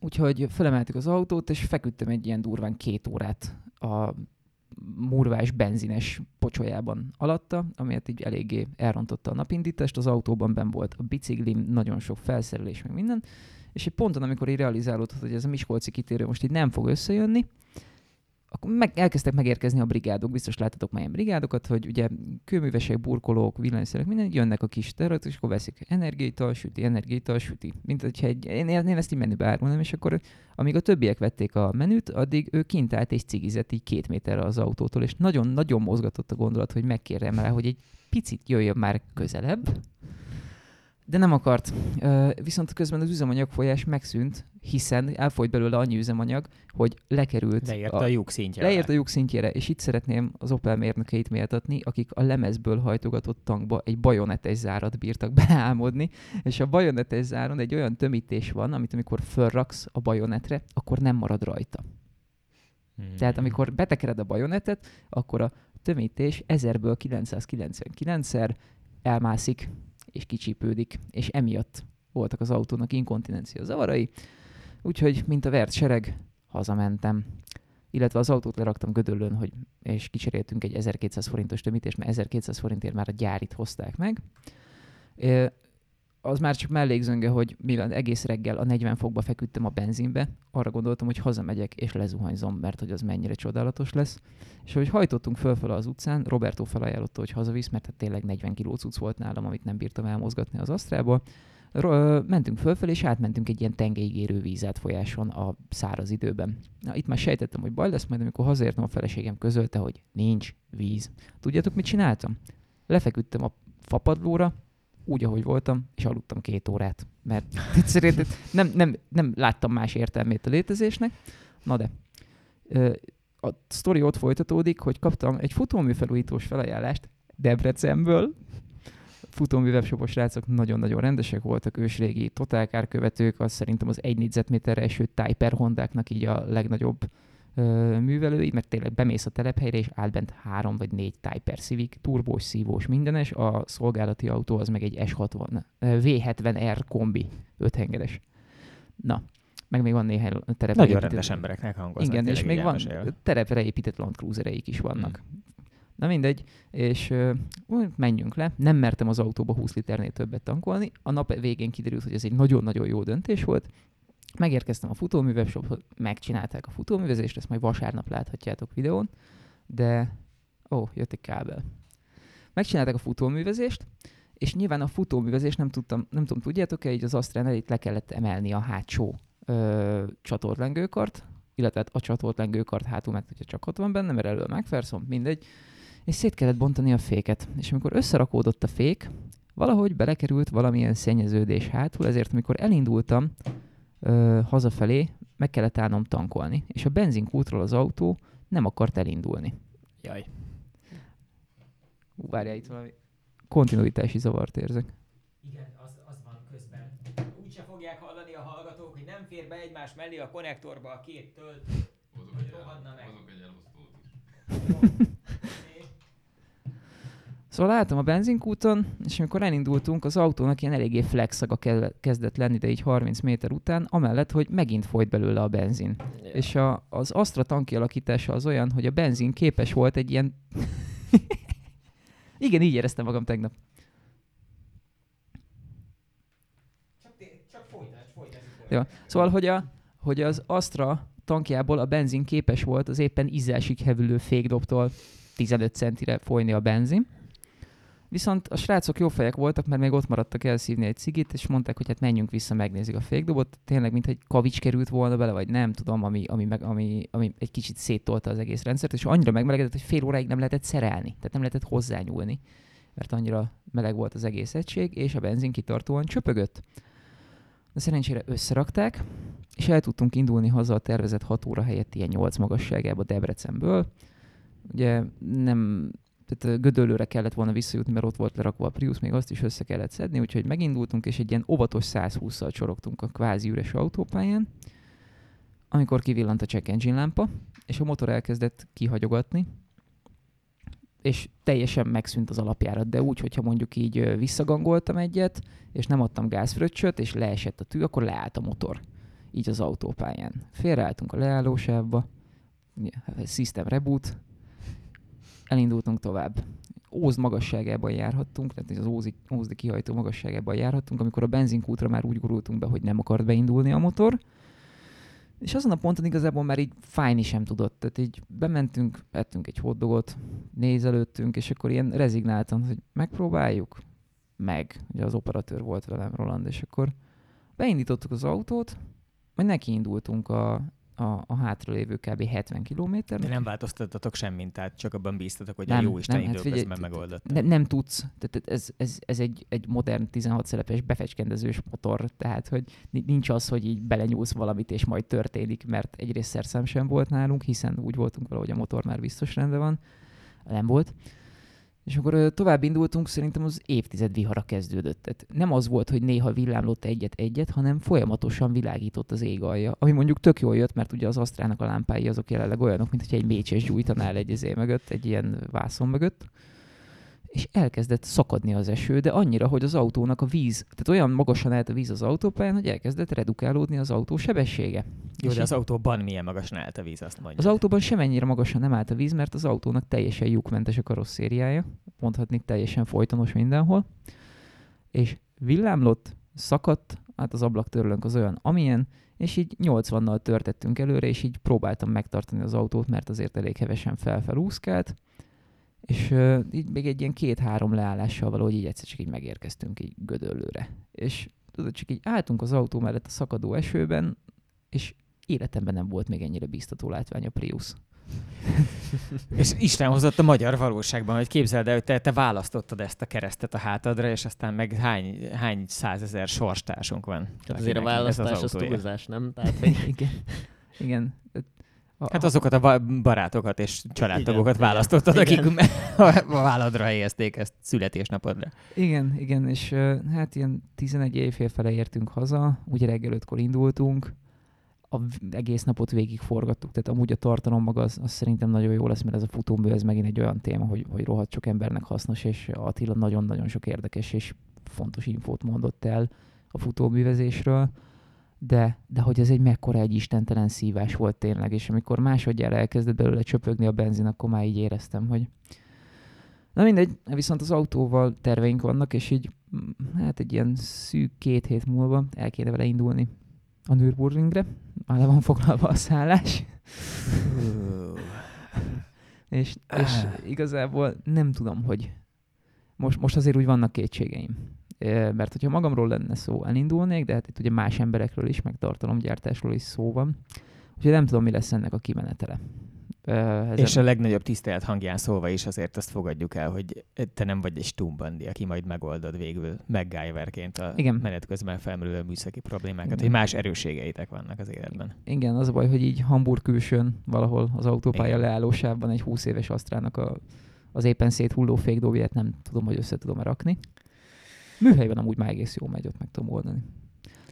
S3: Úgyhogy felemeltük az autót, és feküdtem egy ilyen durván két órát a murvás benzines pocsolyában alatta, amiért így eléggé elrontotta a napindítást. Az autóban ben volt a biciklim, nagyon sok felszerelés, meg minden. És egy ponton, amikor így realizálódott, hogy ez a Miskolci kitérő most így nem fog összejönni, akkor meg, elkezdtek megérkezni a brigádok, biztos láttatok már ilyen brigádokat, hogy ugye kőművesek, burkolók, villanyszerek, minden jönnek a kis terület, és akkor veszik energiaital, süti, energiaital, süti. Mint hogyha egy, én, én ezt így menübe árulnám, és akkor amíg a többiek vették a menüt, addig ő kint állt és cigizett így két méterre az autótól, és nagyon-nagyon mozgatott a gondolat, hogy megkérjem rá, hogy egy picit jöjjön már közelebb, de nem akart. Viszont közben az üzemanyagfolyás megszűnt, hiszen elfolyt belőle annyi üzemanyag, hogy lekerült.
S2: Leért a, a lyuk szintjére.
S3: Leért a lyuk szintjére, és itt szeretném az Opel mérnökeit méltatni, akik a lemezből hajtogatott tankba egy bajonetes zárat bírtak beálmodni, és a bajonetes záron egy olyan tömítés van, amit amikor fölraksz a bajonetre, akkor nem marad rajta. Hmm. Tehát amikor betekered a bajonetet, akkor a tömítés 1000-ből 999-szer elmászik és kicsípődik, és emiatt voltak az autónak inkontinencia zavarai, úgyhogy, mint a vert sereg, hazamentem. Illetve az autót leraktam Gödöllön, hogy, és kicseréltünk egy 1200 forintos tömítést, mert 1200 forintért már a gyárit hozták meg az már csak mellékzönge, hogy mivel egész reggel a 40 fokba feküdtem a benzinbe, arra gondoltam, hogy hazamegyek és lezuhanyzom, mert hogy az mennyire csodálatos lesz. És hogy hajtottunk fölfele az utcán, Roberto felajánlotta, hogy hazavisz, mert hát tényleg 40 kiló cucc volt nálam, amit nem bírtam elmozgatni az asztrából. mentünk fölfelé, és átmentünk egy ilyen tengeigérő vízátfolyáson a száraz időben. Na, itt már sejtettem, hogy baj lesz, majd amikor hazaértem, a feleségem közölte, hogy nincs víz. Tudjátok, mit csináltam? Lefeküdtem a fapadlóra, úgy, ahogy voltam, és aludtam két órát, mert egyszerűen nem, nem, nem láttam más értelmét a létezésnek. Na de, a sztori ott folytatódik, hogy kaptam egy futóműfelújítós felajánlást Debrecenből, futómű webshopos srácok nagyon-nagyon rendesek voltak, ősrégi totálkárkövetők, az szerintem az egy négyzetméterre eső Typer Hondáknak így a legnagyobb művelői, mert tényleg bemész a telephelyre, és áll bent három vagy négy Typer Civic, turbós, szívós, mindenes, a szolgálati autó az meg egy S60, V70R kombi, öthengeres. Na, meg még van néhány terepre
S2: Nagyon épített... rendes embereknek hangoznak.
S3: Igen, és még van terepre épített Land Cruisereik is vannak. Hmm. Na mindegy, és uh, menjünk le. Nem mertem az autóba 20 liternél többet tankolni. A nap végén kiderült, hogy ez egy nagyon-nagyon jó döntés volt. Megérkeztem a futóművesshophoz, megcsinálták a futóművezést, ezt majd vasárnap láthatjátok videón, de... Ó, jött egy kábel. Megcsinálták a futóművezést, és nyilván a futóművezés nem tudtam, nem tudom, tudjátok-e, így az Astrán itt le kellett emelni a hátsó csatorlengőkart, illetve hát a csatorlengőkart hátul, mert hogyha csak ott van benne, mert elől megferszom, mindegy, és szét kellett bontani a féket. És amikor összerakódott a fék, valahogy belekerült valamilyen szennyeződés hátul, ezért amikor elindultam, ö, hazafelé meg kellett állnom tankolni, és a benzinkútról az autó nem akart elindulni.
S2: Jaj.
S3: Ú, várjál, itt valami kontinuitási zavart érzek.
S2: Igen, az, az van közben. Úgyse fogják hallani a hallgatók, hogy nem fér be egymás mellé a konnektorba a két tölt, hogy rohadna meg. Hozok egy elosztót is.
S3: Szóval álltam a benzinkúton, és amikor elindultunk, az autónak ilyen eléggé flexaga kezdett lenni, de így 30 méter után, amellett, hogy megint folyt belőle a benzin. Yeah. És a, az Astra tanki alakítása az olyan, hogy a benzin képes volt egy ilyen... Igen, így éreztem magam tegnap.
S2: Csak.
S3: Jó. Szóval, hogy, a, hogy az Astra tankjából a benzin képes volt az éppen ízelsig hevülő fékdobtól 15 centire folyni a benzin, Viszont a srácok jó fejek voltak, mert még ott maradtak elszívni egy cigit, és mondták, hogy hát menjünk vissza, megnézzük a fékdobot. Tényleg, mint egy kavics került volna bele, vagy nem tudom, ami, ami, meg, ami, ami egy kicsit széttolta az egész rendszert, és annyira megmelegedett, hogy fél óráig nem lehetett szerelni, tehát nem lehetett hozzányúlni, mert annyira meleg volt az egész egység, és a benzin kitartóan csöpögött. De szerencsére összerakták, és el tudtunk indulni haza a tervezett 6 óra helyett ilyen 8 magasságába Debrecenből. Ugye nem tehát Gödöllőre kellett volna visszajutni, mert ott volt lerakva a Prius, még azt is össze kellett szedni, úgyhogy megindultunk, és egy ilyen óvatos 120-szal csorogtunk a kvázi üres autópályán, amikor kivillant a check engine lámpa, és a motor elkezdett kihagyogatni, és teljesen megszűnt az alapjárat, de úgy, hogyha mondjuk így visszagangoltam egyet, és nem adtam gázfröccsöt, és leesett a tű, akkor leállt a motor. Így az autópályán. Félreálltunk a leállósávba, system reboot, elindultunk tovább. Óz magasságában járhattunk, tehát az Ózi, Ózdi kihajtó magasságában járhattunk, amikor a benzinkútra már úgy gurultunk be, hogy nem akart beindulni a motor. És azon a ponton igazából már így fájni sem tudott. Tehát így bementünk, ettünk egy hotdogot, nézelődtünk, és akkor ilyen rezignáltan, hogy megpróbáljuk, meg. Ugye az operatőr volt velem, Roland, és akkor beindítottuk az autót, majd nekiindultunk a, a, a hátralévő kb. 70 kilométer.
S2: De nem változtattatok semmit, tehát csak abban bíztatok, hogy nem, a jó Isten nem, hát időközben megoldott.
S3: Nem, nem tudsz. Tehát ez, ez, ez egy, egy modern 16 szerepes befecskendezős motor, tehát hogy nincs az, hogy így belenyúlsz valamit, és majd történik, mert egyrészt szerszám sem volt nálunk, hiszen úgy voltunk vele, hogy a motor már biztos rendben van. Nem volt. És akkor tovább indultunk, szerintem az évtized vihara kezdődött. Tehát nem az volt, hogy néha villámlott egyet-egyet, hanem folyamatosan világított az ég alja. Ami mondjuk tök jól jött, mert ugye az asztrának a lámpái azok jelenleg olyanok, mint hogy egy mécses gyújtanál egy ezé mögött, egy ilyen vászon mögött és elkezdett szakadni az eső, de annyira, hogy az autónak a víz, tehát olyan magasan állt a víz az autópályán, hogy elkezdett redukálódni az autó sebessége.
S2: Jó, és de az autóban milyen magasan állt a víz, azt mondja.
S3: Az autóban semennyire magasan nem állt a víz, mert az autónak teljesen lyukmentes a karosszériája, mondhatni teljesen folytonos mindenhol, és villámlott, szakadt, hát az ablaktörlőnk az olyan, amilyen, és így 80-nal törtettünk előre, és így próbáltam megtartani az autót, mert azért elég hevesen felfelúszkált, és uh, így még egy ilyen két-három leállással valahogy így egyszer csak így megérkeztünk így Gödöllőre. És tudod, csak így álltunk az autó mellett a szakadó esőben, és életemben nem volt még ennyire biztató látvány a Prius.
S2: és Isten hozott a magyar valóságban, hogy képzeld el, hogy te, te választottad ezt a keresztet a hátadra, és aztán meg hány, hány százezer sorstársunk van.
S4: Tehát azért a választás az, az túlzás, nem? Tehát,
S3: hogy... igen. Igen.
S2: Hát azokat a barátokat és családtagokat igen, választottad, igen. akik a válladra helyezték ezt születésnapodra.
S3: Igen, igen, és hát ilyen 11 évfél fele értünk haza, ugye reggel ötkor indultunk, a egész napot végig forgattuk, tehát amúgy a tartalom maga az, az szerintem nagyon jó lesz, mert ez a futómű, ez megint egy olyan téma, hogy, hogy rohadt sok embernek hasznos, és Attila nagyon-nagyon sok érdekes és fontos infót mondott el a futóművezésről de, de hogy ez egy mekkora egy istentelen szívás volt tényleg, és amikor másodjára elkezdett belőle csöpögni a benzin, akkor már így éreztem, hogy Na mindegy, viszont az autóval terveink vannak, és így mm, hát egy ilyen szűk két hét múlva el kéne vele indulni a Nürburgringre. Már le van foglalva a szállás. és, és igazából nem tudom, hogy most, most azért úgy vannak kétségeim mert hogyha magamról lenne szó, elindulnék, de hát itt ugye más emberekről is, meg tartalomgyártásról is szó van. Úgyhogy nem tudom, mi lesz ennek a kimenetele.
S2: Ez és a legnagyobb tisztelet hangján szólva is azért azt fogadjuk el, hogy te nem vagy egy Stumbandi, aki majd megoldod végül MacGyverként a Igen. menet közben felmerülő műszaki problémákat, Igen. hogy más erősségeitek vannak az életben.
S3: Igen, az a baj, hogy így Hamburg külsőn valahol az autópálya Igen. leállósában egy 20 éves Asztrának a, az éppen széthulló fékdóvját nem tudom, hogy össze tudom rakni. Műhelyben amúgy már egész jó megy, ott meg tudom oldani.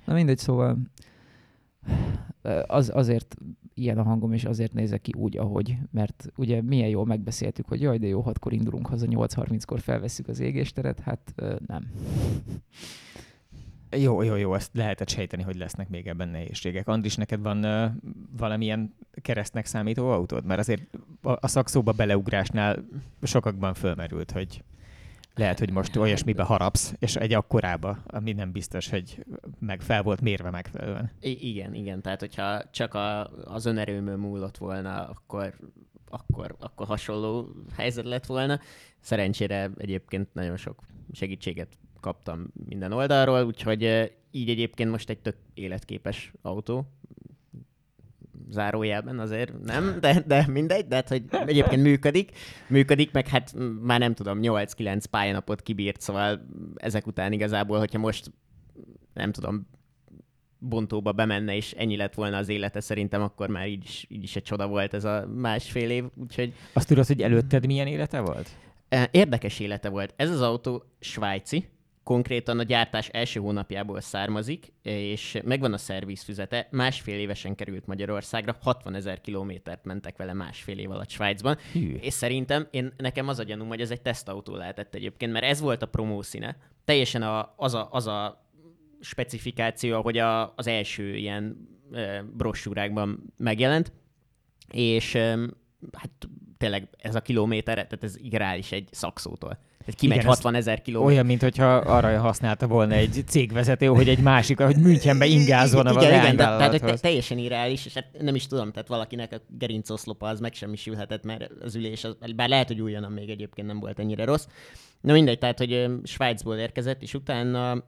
S3: Na mindegy, szóval az, azért ilyen a hangom, és azért nézek ki úgy, ahogy, mert ugye milyen jól megbeszéltük, hogy jaj, de jó, hatkor indulunk haza, 8.30-kor felveszük az égésteret, hát nem.
S2: Jó, jó, jó, ezt lehetett sejteni, hogy lesznek még ebben nehézségek. Andris, neked van uh, valamilyen keresztnek számító autód? Mert azért a, a szakszóba beleugrásnál sokakban fölmerült, hogy lehet, hogy most olyasmibe harapsz, és egy akkorába, ami nem biztos, hogy meg fel volt mérve megfelelően.
S4: I- igen, igen. Tehát, hogyha csak a, az önerőmön múlott volna, akkor, akkor, akkor hasonló helyzet lett volna. Szerencsére egyébként nagyon sok segítséget kaptam minden oldalról, úgyhogy így egyébként most egy tök életképes autó, zárójelben azért nem, de, de mindegy, de hát, hogy egyébként működik, működik, meg hát már nem tudom, 8-9 pályanapot kibírt, szóval ezek után igazából, hogyha most nem tudom, bontóba bemenne, és ennyi lett volna az élete, szerintem akkor már így is, így is egy csoda volt ez a másfél év, úgyhogy...
S2: Azt tudod, hogy előtted milyen élete volt?
S4: Érdekes élete volt. Ez az autó svájci, konkrétan a gyártás első hónapjából származik, és megvan a szervizfüzete, másfél évesen került Magyarországra, 60 ezer kilométert mentek vele másfél év alatt Svájcban, Hű. és szerintem én, nekem az a gyanúm, hogy ez egy tesztautó lehetett egyébként, mert ez volt a promószíne. Teljesen a, az, a, az a specifikáció, hogy a, az első ilyen e, brossúrákban megjelent, és e, hát tényleg ez a kilométer, tehát ez ideális egy szakszótól. Kimegy
S2: Igen,
S4: 60 ezer kilométer.
S2: Olyan, mintha arra használta volna egy cégvezető, hogy egy másik, hogy Münchenbe ingázzon a
S4: igen, igen, de, tehát hogy te, teljesen irreális, és hát nem is tudom, tehát valakinek a gerincoszlopa az megsemmisülhetett, mert az ülés, az, bár lehet, hogy újonnan még egyébként nem volt ennyire rossz. Na mindegy, tehát, hogy Svájcból érkezett, és utána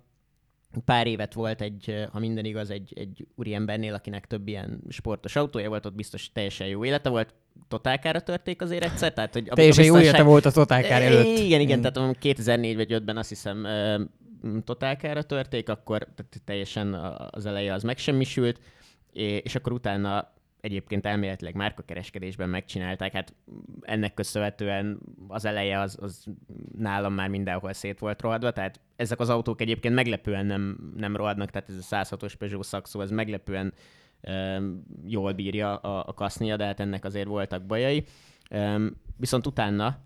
S4: pár évet volt egy, ha minden igaz, egy, egy úriembernél, akinek több ilyen sportos autója volt, ott biztos teljesen jó élete volt, totálkára törték azért egyszer, tehát hogy
S2: Teljesen jó élete volt a totálkár előtt.
S4: igen, igen, tehát amúgy 2004 vagy 5-ben azt hiszem totálkára törték, akkor tehát teljesen az eleje az megsemmisült, és akkor utána egyébként elméletileg márkakereskedésben megcsinálták, hát ennek köszönhetően az eleje az, az nálam már mindenhol szét volt rohadva, tehát ezek az autók egyébként meglepően nem, nem rohadnak, tehát ez a 106-os Peugeot Saxo, ez meglepően um, jól bírja a, a kasznia, de hát ennek azért voltak bajai. Um, viszont utána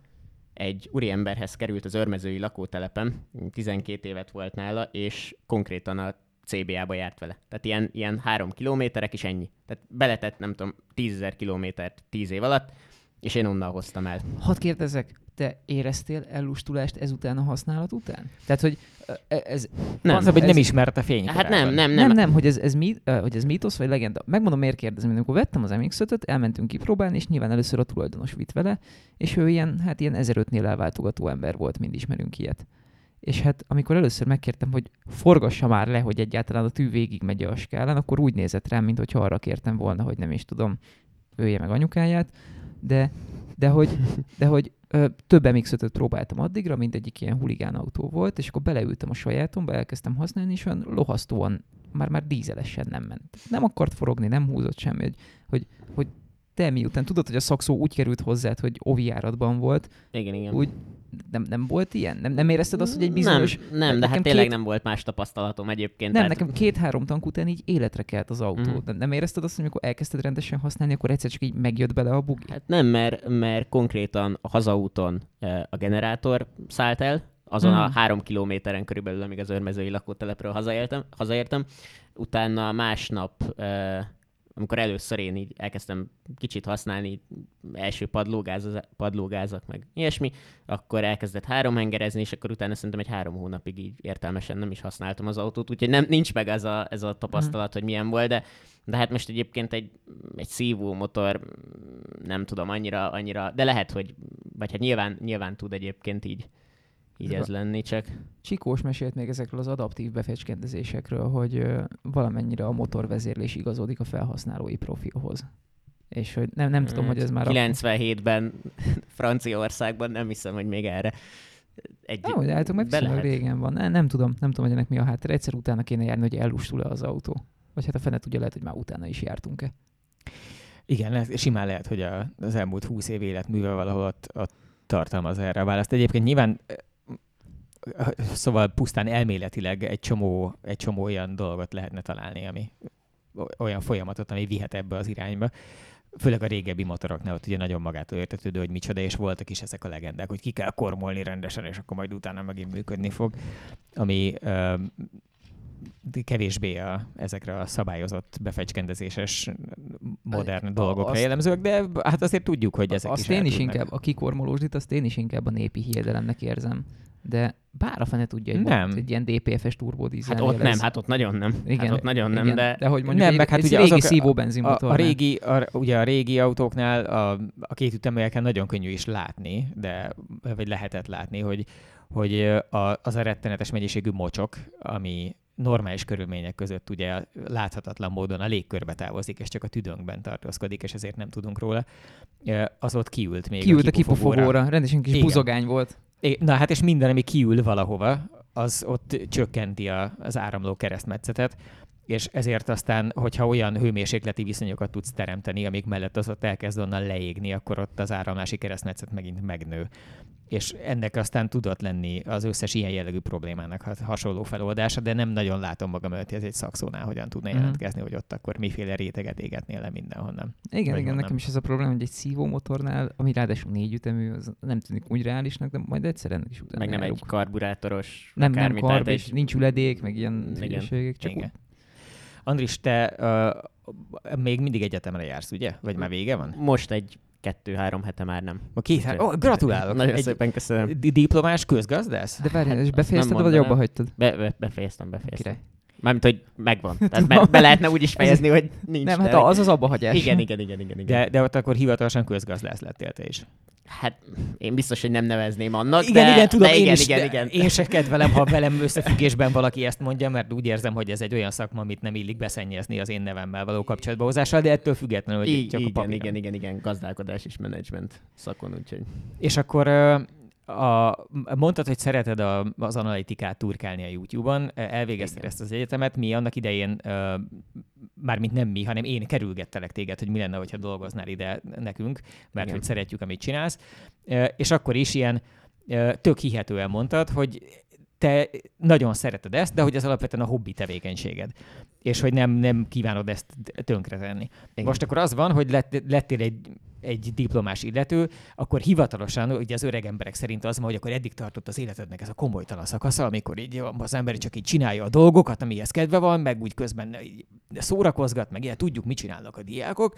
S4: egy úriemberhez került az örmezői lakótelepen, 12 évet volt nála, és konkrétan a CBA-ba járt vele. Tehát ilyen, ilyen három kilométerek is ennyi. Tehát beletett, nem tudom, 10 ezer kilométert 10 év alatt, és én onnan hoztam el.
S3: Hadd kérdezek, te éreztél ellustulást ezután a használat után? Tehát, hogy ö, ez...
S4: Nem.
S2: Az, hogy
S3: ez-
S2: nem ismerte fénykorában.
S4: Hát nem, nem,
S3: Nem,
S4: nem.
S3: nem, hogy, ez, ez mi, hogy ez mítosz vagy legenda. Megmondom, miért kérdezem. Mert Amikor vettem az MX-5-öt, elmentünk kipróbálni, és nyilván először a tulajdonos vitt vele, és ő ilyen, hát ilyen 1005-nél elváltogató ember volt, mind ismerünk ilyet. És hát amikor először megkértem, hogy forgassa már le, hogy egyáltalán a tű végig megy a skálán, akkor úgy nézett rám, mint hogyha arra kértem volna, hogy nem is tudom, ölje meg anyukáját, de, de hogy, de hogy ö, több mx próbáltam addigra, mindegyik ilyen huligán autó volt, és akkor beleültem a sajátomba, elkezdtem használni, és olyan lohasztóan, már már dízelesen nem ment. Nem akart forogni, nem húzott semmi, hogy, hogy, hogy te miután tudod, hogy a szakszó úgy került hozzád, hogy ovi járatban volt,
S4: Igen, igen.
S3: úgy nem, nem volt ilyen? Nem, nem érezted azt, hogy egy bizonyos...
S4: Nem, nem de hát tényleg
S3: két-
S4: nem volt más tapasztalatom egyébként.
S3: Nem,
S4: tehát-
S3: nekem két-három tank után így életre kelt az autó.
S4: Mhm.
S3: Nem, nem érezted azt, hogy amikor elkezdted rendesen használni, akkor egyszer csak így megjött bele a bugi?
S4: Hát nem, mert, mert konkrétan a hazaúton eh, a generátor szállt el, azon a
S3: Mhm.
S4: három kilométeren körülbelül, amíg az örmezői lakótelepről hazaértem, hazaértem. Utána másnap, eh, amikor először én így elkezdtem kicsit használni, első padlógáz, padlógázak, meg ilyesmi, akkor elkezdett három hengerezni, és akkor utána szerintem egy három hónapig így értelmesen nem is használtam az autót, úgyhogy nem, nincs meg ez a, ez a tapasztalat, hogy milyen volt, de, de hát most egyébként egy, egy szívó motor, nem tudom, annyira, annyira, de lehet, hogy, vagy hát nyilván, nyilván tud egyébként így, így ez lenni, csak
S3: Csikós mesélt még ezekről az adaptív befecskendezésekről, hogy valamennyire a motorvezérlés igazodik a felhasználói profilhoz. És hogy nem, nem tudom, hogy ez már... a-
S4: 97-ben Franciaországban nem hiszem, hogy még erre egy...
S3: Nem, hogy állítok, meg
S4: lehet.
S3: régen van. Nem, nem tudom, nem tudom, hogy ennek mi a háttere. Egyszer utána kéne járni, hogy ellustul-e az autó. Vagy hát a fene tudja, lehet, hogy már utána is jártunk-e.
S2: Igen, lehet, simán lehet, hogy a, az elmúlt húsz év életműve valahol ott, ott tartalmaz erre a választ. Egyébként nyilván szóval pusztán elméletileg egy csomó, egy csomó olyan dolgot lehetne találni, ami olyan folyamatot, ami vihet ebbe az irányba. Főleg a régebbi motoroknál ott ugye nagyon magától értetődő, hogy micsoda, és voltak is ezek a legendák, hogy ki kell kormolni rendesen, és akkor majd utána megint működni fog, ami ö, kevésbé a, ezekre a szabályozott, befecskendezéses, modern
S3: A-
S2: dolgokra
S3: azt-
S2: jellemzőek, de hát azért tudjuk, hogy ezek
S3: azt
S2: is
S3: én is inkább, a kikormolósdit, azt én is inkább a népi hiedelemnek érzem. De bár a fene tudja, hogy
S2: Nem.
S3: egy ilyen DPF-es turbodízel.
S4: Hát ott nem, hát ott nagyon nem.
S3: igen,
S4: hát ott nagyon nem,
S3: igen,
S4: de...
S3: de hogy mondjuk
S2: Nem, meg hát ugye
S3: régi
S2: azok-
S3: szívó
S2: A,
S3: benzinmotor.
S2: a, régi, a, ugye a régi autóknál a, a két ütemelyeken nagyon könnyű is látni, de vagy lehetett látni, hogy, hogy a, az a rettenetes mennyiségű mocsok, ami normális körülmények között ugye láthatatlan módon a légkörbe távozik, és csak a tüdőnkben tartózkodik, és ezért nem tudunk róla, az ott kiült még
S3: Kiült a
S2: kipufogóra.
S3: kipufogóra, rendesen kis
S2: Igen.
S3: buzogány volt.
S2: Na hát és minden, ami kiül valahova, az ott csökkenti a, az áramló keresztmetszetet, és ezért aztán, hogyha olyan hőmérsékleti viszonyokat tudsz teremteni, amik mellett az ott elkezd onnan leégni, akkor ott az áramlási keresztmetszet megint megnő. És ennek aztán tudott lenni az összes ilyen jellegű problémának ha- hasonló feloldása, de nem nagyon látom magam előtt, hogy ez egy szakszónál hogyan tudna
S3: Mhm.
S2: jelentkezni, hogy ott akkor miféle réteget égetnél le mindenhonnan.
S3: Igen, igen,
S2: honnan.
S3: nekem is ez a probléma, hogy egy szívó motornál, ami ráadásul négy ütemű, az nem tűnik úgy reálisnak, de majd egyszer ennek is utána
S4: Meg nem egy
S3: járunk.
S4: karburátoros
S3: nem, nem karb, és
S4: egy-
S3: nincs üledék, meg ilyen hülyeségek, csak
S2: Igen.
S3: úgy.
S2: Andris, te uh, még mindig egyetemre jársz, ugye? Vagy már vége van?
S4: Most egy kettő-három hete már nem.
S2: A két,
S4: Úgyhogy-
S2: oh, gratulálok.
S4: Nagyon
S2: Egy
S4: szépen köszönöm.
S2: di- diplomás közgazdász?
S3: De várjál, és
S4: azt
S3: befejezted, vagy abba hagytad?
S4: Be, be, befejeztem, befejeztem.
S3: Király.
S4: Mármint, hogy megvan. Tehát be, be lehetne úgy is fejezni, hogy nincs.
S3: Nem, hát az az abba hagyás.
S4: Igen, igen, igen, igen. igen.
S2: De, de ott akkor hivatalosan közgazdász lettél te is.
S4: Hát én biztos, hogy nem nevezném annak,
S2: Igen,
S4: de,
S2: igen, tudom,
S4: de
S2: én
S4: igen,
S2: is,
S4: igen,
S2: de
S4: igen.
S2: Én se kedvelem, ha velem összefüggésben valaki ezt mondja, mert úgy érzem, hogy ez egy olyan szakma, amit nem illik beszennyezni az én nevemmel való kapcsolatba hozással, de ettől függetlenül, hogy
S4: I-
S2: csak a
S4: igen,
S2: papíron.
S4: igen, igen, igen, gazdálkodás és menedzsment szakon, úgyhogy.
S2: És akkor a, mondtad, hogy szereted a, az analitikát turkálni a YouTube-on, elvégezted
S4: Igen.
S2: ezt az egyetemet, mi annak idején, ö, mármint nem mi, hanem én kerülgettelek téged, hogy mi lenne, hogyha dolgoznál ide nekünk, mert
S4: Igen.
S2: hogy szeretjük, amit csinálsz. Ö, És akkor is ilyen ö, tök hihetően mondtad, hogy te nagyon szereted ezt, de hogy ez alapvetően a hobbi tevékenységed. És hogy nem, nem kívánod ezt tönkretenni.
S4: Igen.
S2: Most akkor az van, hogy lett, lettél egy, egy diplomás illető, akkor hivatalosan, ugye az öreg emberek szerint az van, hogy akkor eddig tartott az életednek ez a komolytalan szakasza, amikor így az ember csak így csinálja a dolgokat, amihez kedve van, meg úgy közben így szórakozgat, meg ilyen tudjuk, mit csinálnak a diákok,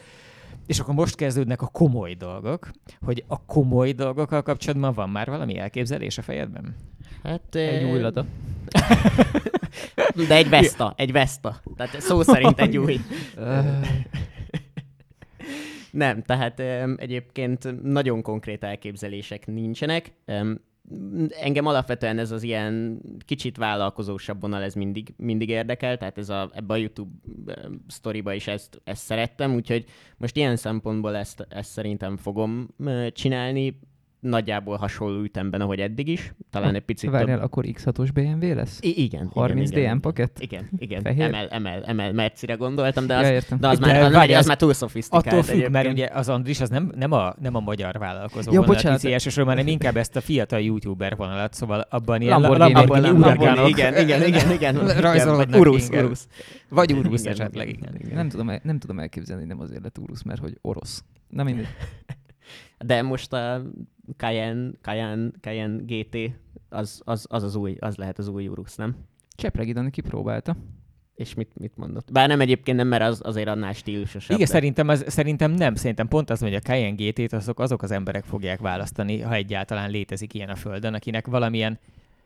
S2: és akkor most kezdődnek a komoly dolgok, hogy a komoly dolgokkal kapcsolatban van már valami elképzelés a fejedben?
S4: Hát,
S3: Egy új lada.
S4: De egy Vesta, egy Vesta. Tehát szó szerint egy új. Nem, tehát egyébként nagyon konkrét elképzelések nincsenek. Engem alapvetően ez az ilyen kicsit vállalkozósabb vonal, ez mindig, mindig érdekel, tehát ez a, ebbe a YouTube sztoriba is ezt, ezt szerettem, úgyhogy most ilyen szempontból ezt, ezt szerintem fogom csinálni, nagyjából hasonló ütemben, ahogy eddig is, talán egy picit
S3: Várjál,
S4: több.
S3: akkor X6-os BMW lesz?
S4: I- igen.
S3: 30
S4: igen, igen.
S3: DM pakett?
S4: Igen, igen.
S3: Fehér?
S4: Emel, emel, emel, Mercire gondoltam, de az,
S3: Ja, értem.
S4: de az,
S2: De
S4: már, az,
S2: várj,
S4: az,
S2: az-
S4: már túl szofisztikált
S2: Attól függ, mert ugye az Andris az nem, nem, a, nem a magyar vállalkozó
S3: Ja, bocsánat.
S2: elsősorban, hanem inkább ezt a fiatal youtuber vonalat, szóval abban ilyen
S3: Lamborghini,
S4: igen, igen, igen, igen.
S2: rajzolódnak inkább.
S4: Urusz.
S2: Vagy Urusz
S4: Igen,
S2: esetleg,
S4: igen.
S3: Nem tudom, el- nem tudom elképzelni, nem azért lett Urusz, mert hogy orosz. Na mindegy.
S4: De most a Cayenne, Cayenne, Cayenne GT, az, az, az, az új, az lehet az új Urusz, nem?
S3: Csepregi Dani kipróbálta.
S4: És mit, mit mondott? Bár nem egyébként nem, mert az azért annál stílusosabb.
S2: Igen,
S4: de-
S2: szerintem, az, szerintem nem. Szerintem pont az, hogy a Cayenne GT-t azok, azok az emberek fogják választani, ha egyáltalán létezik ilyen a Földön, akinek valamilyen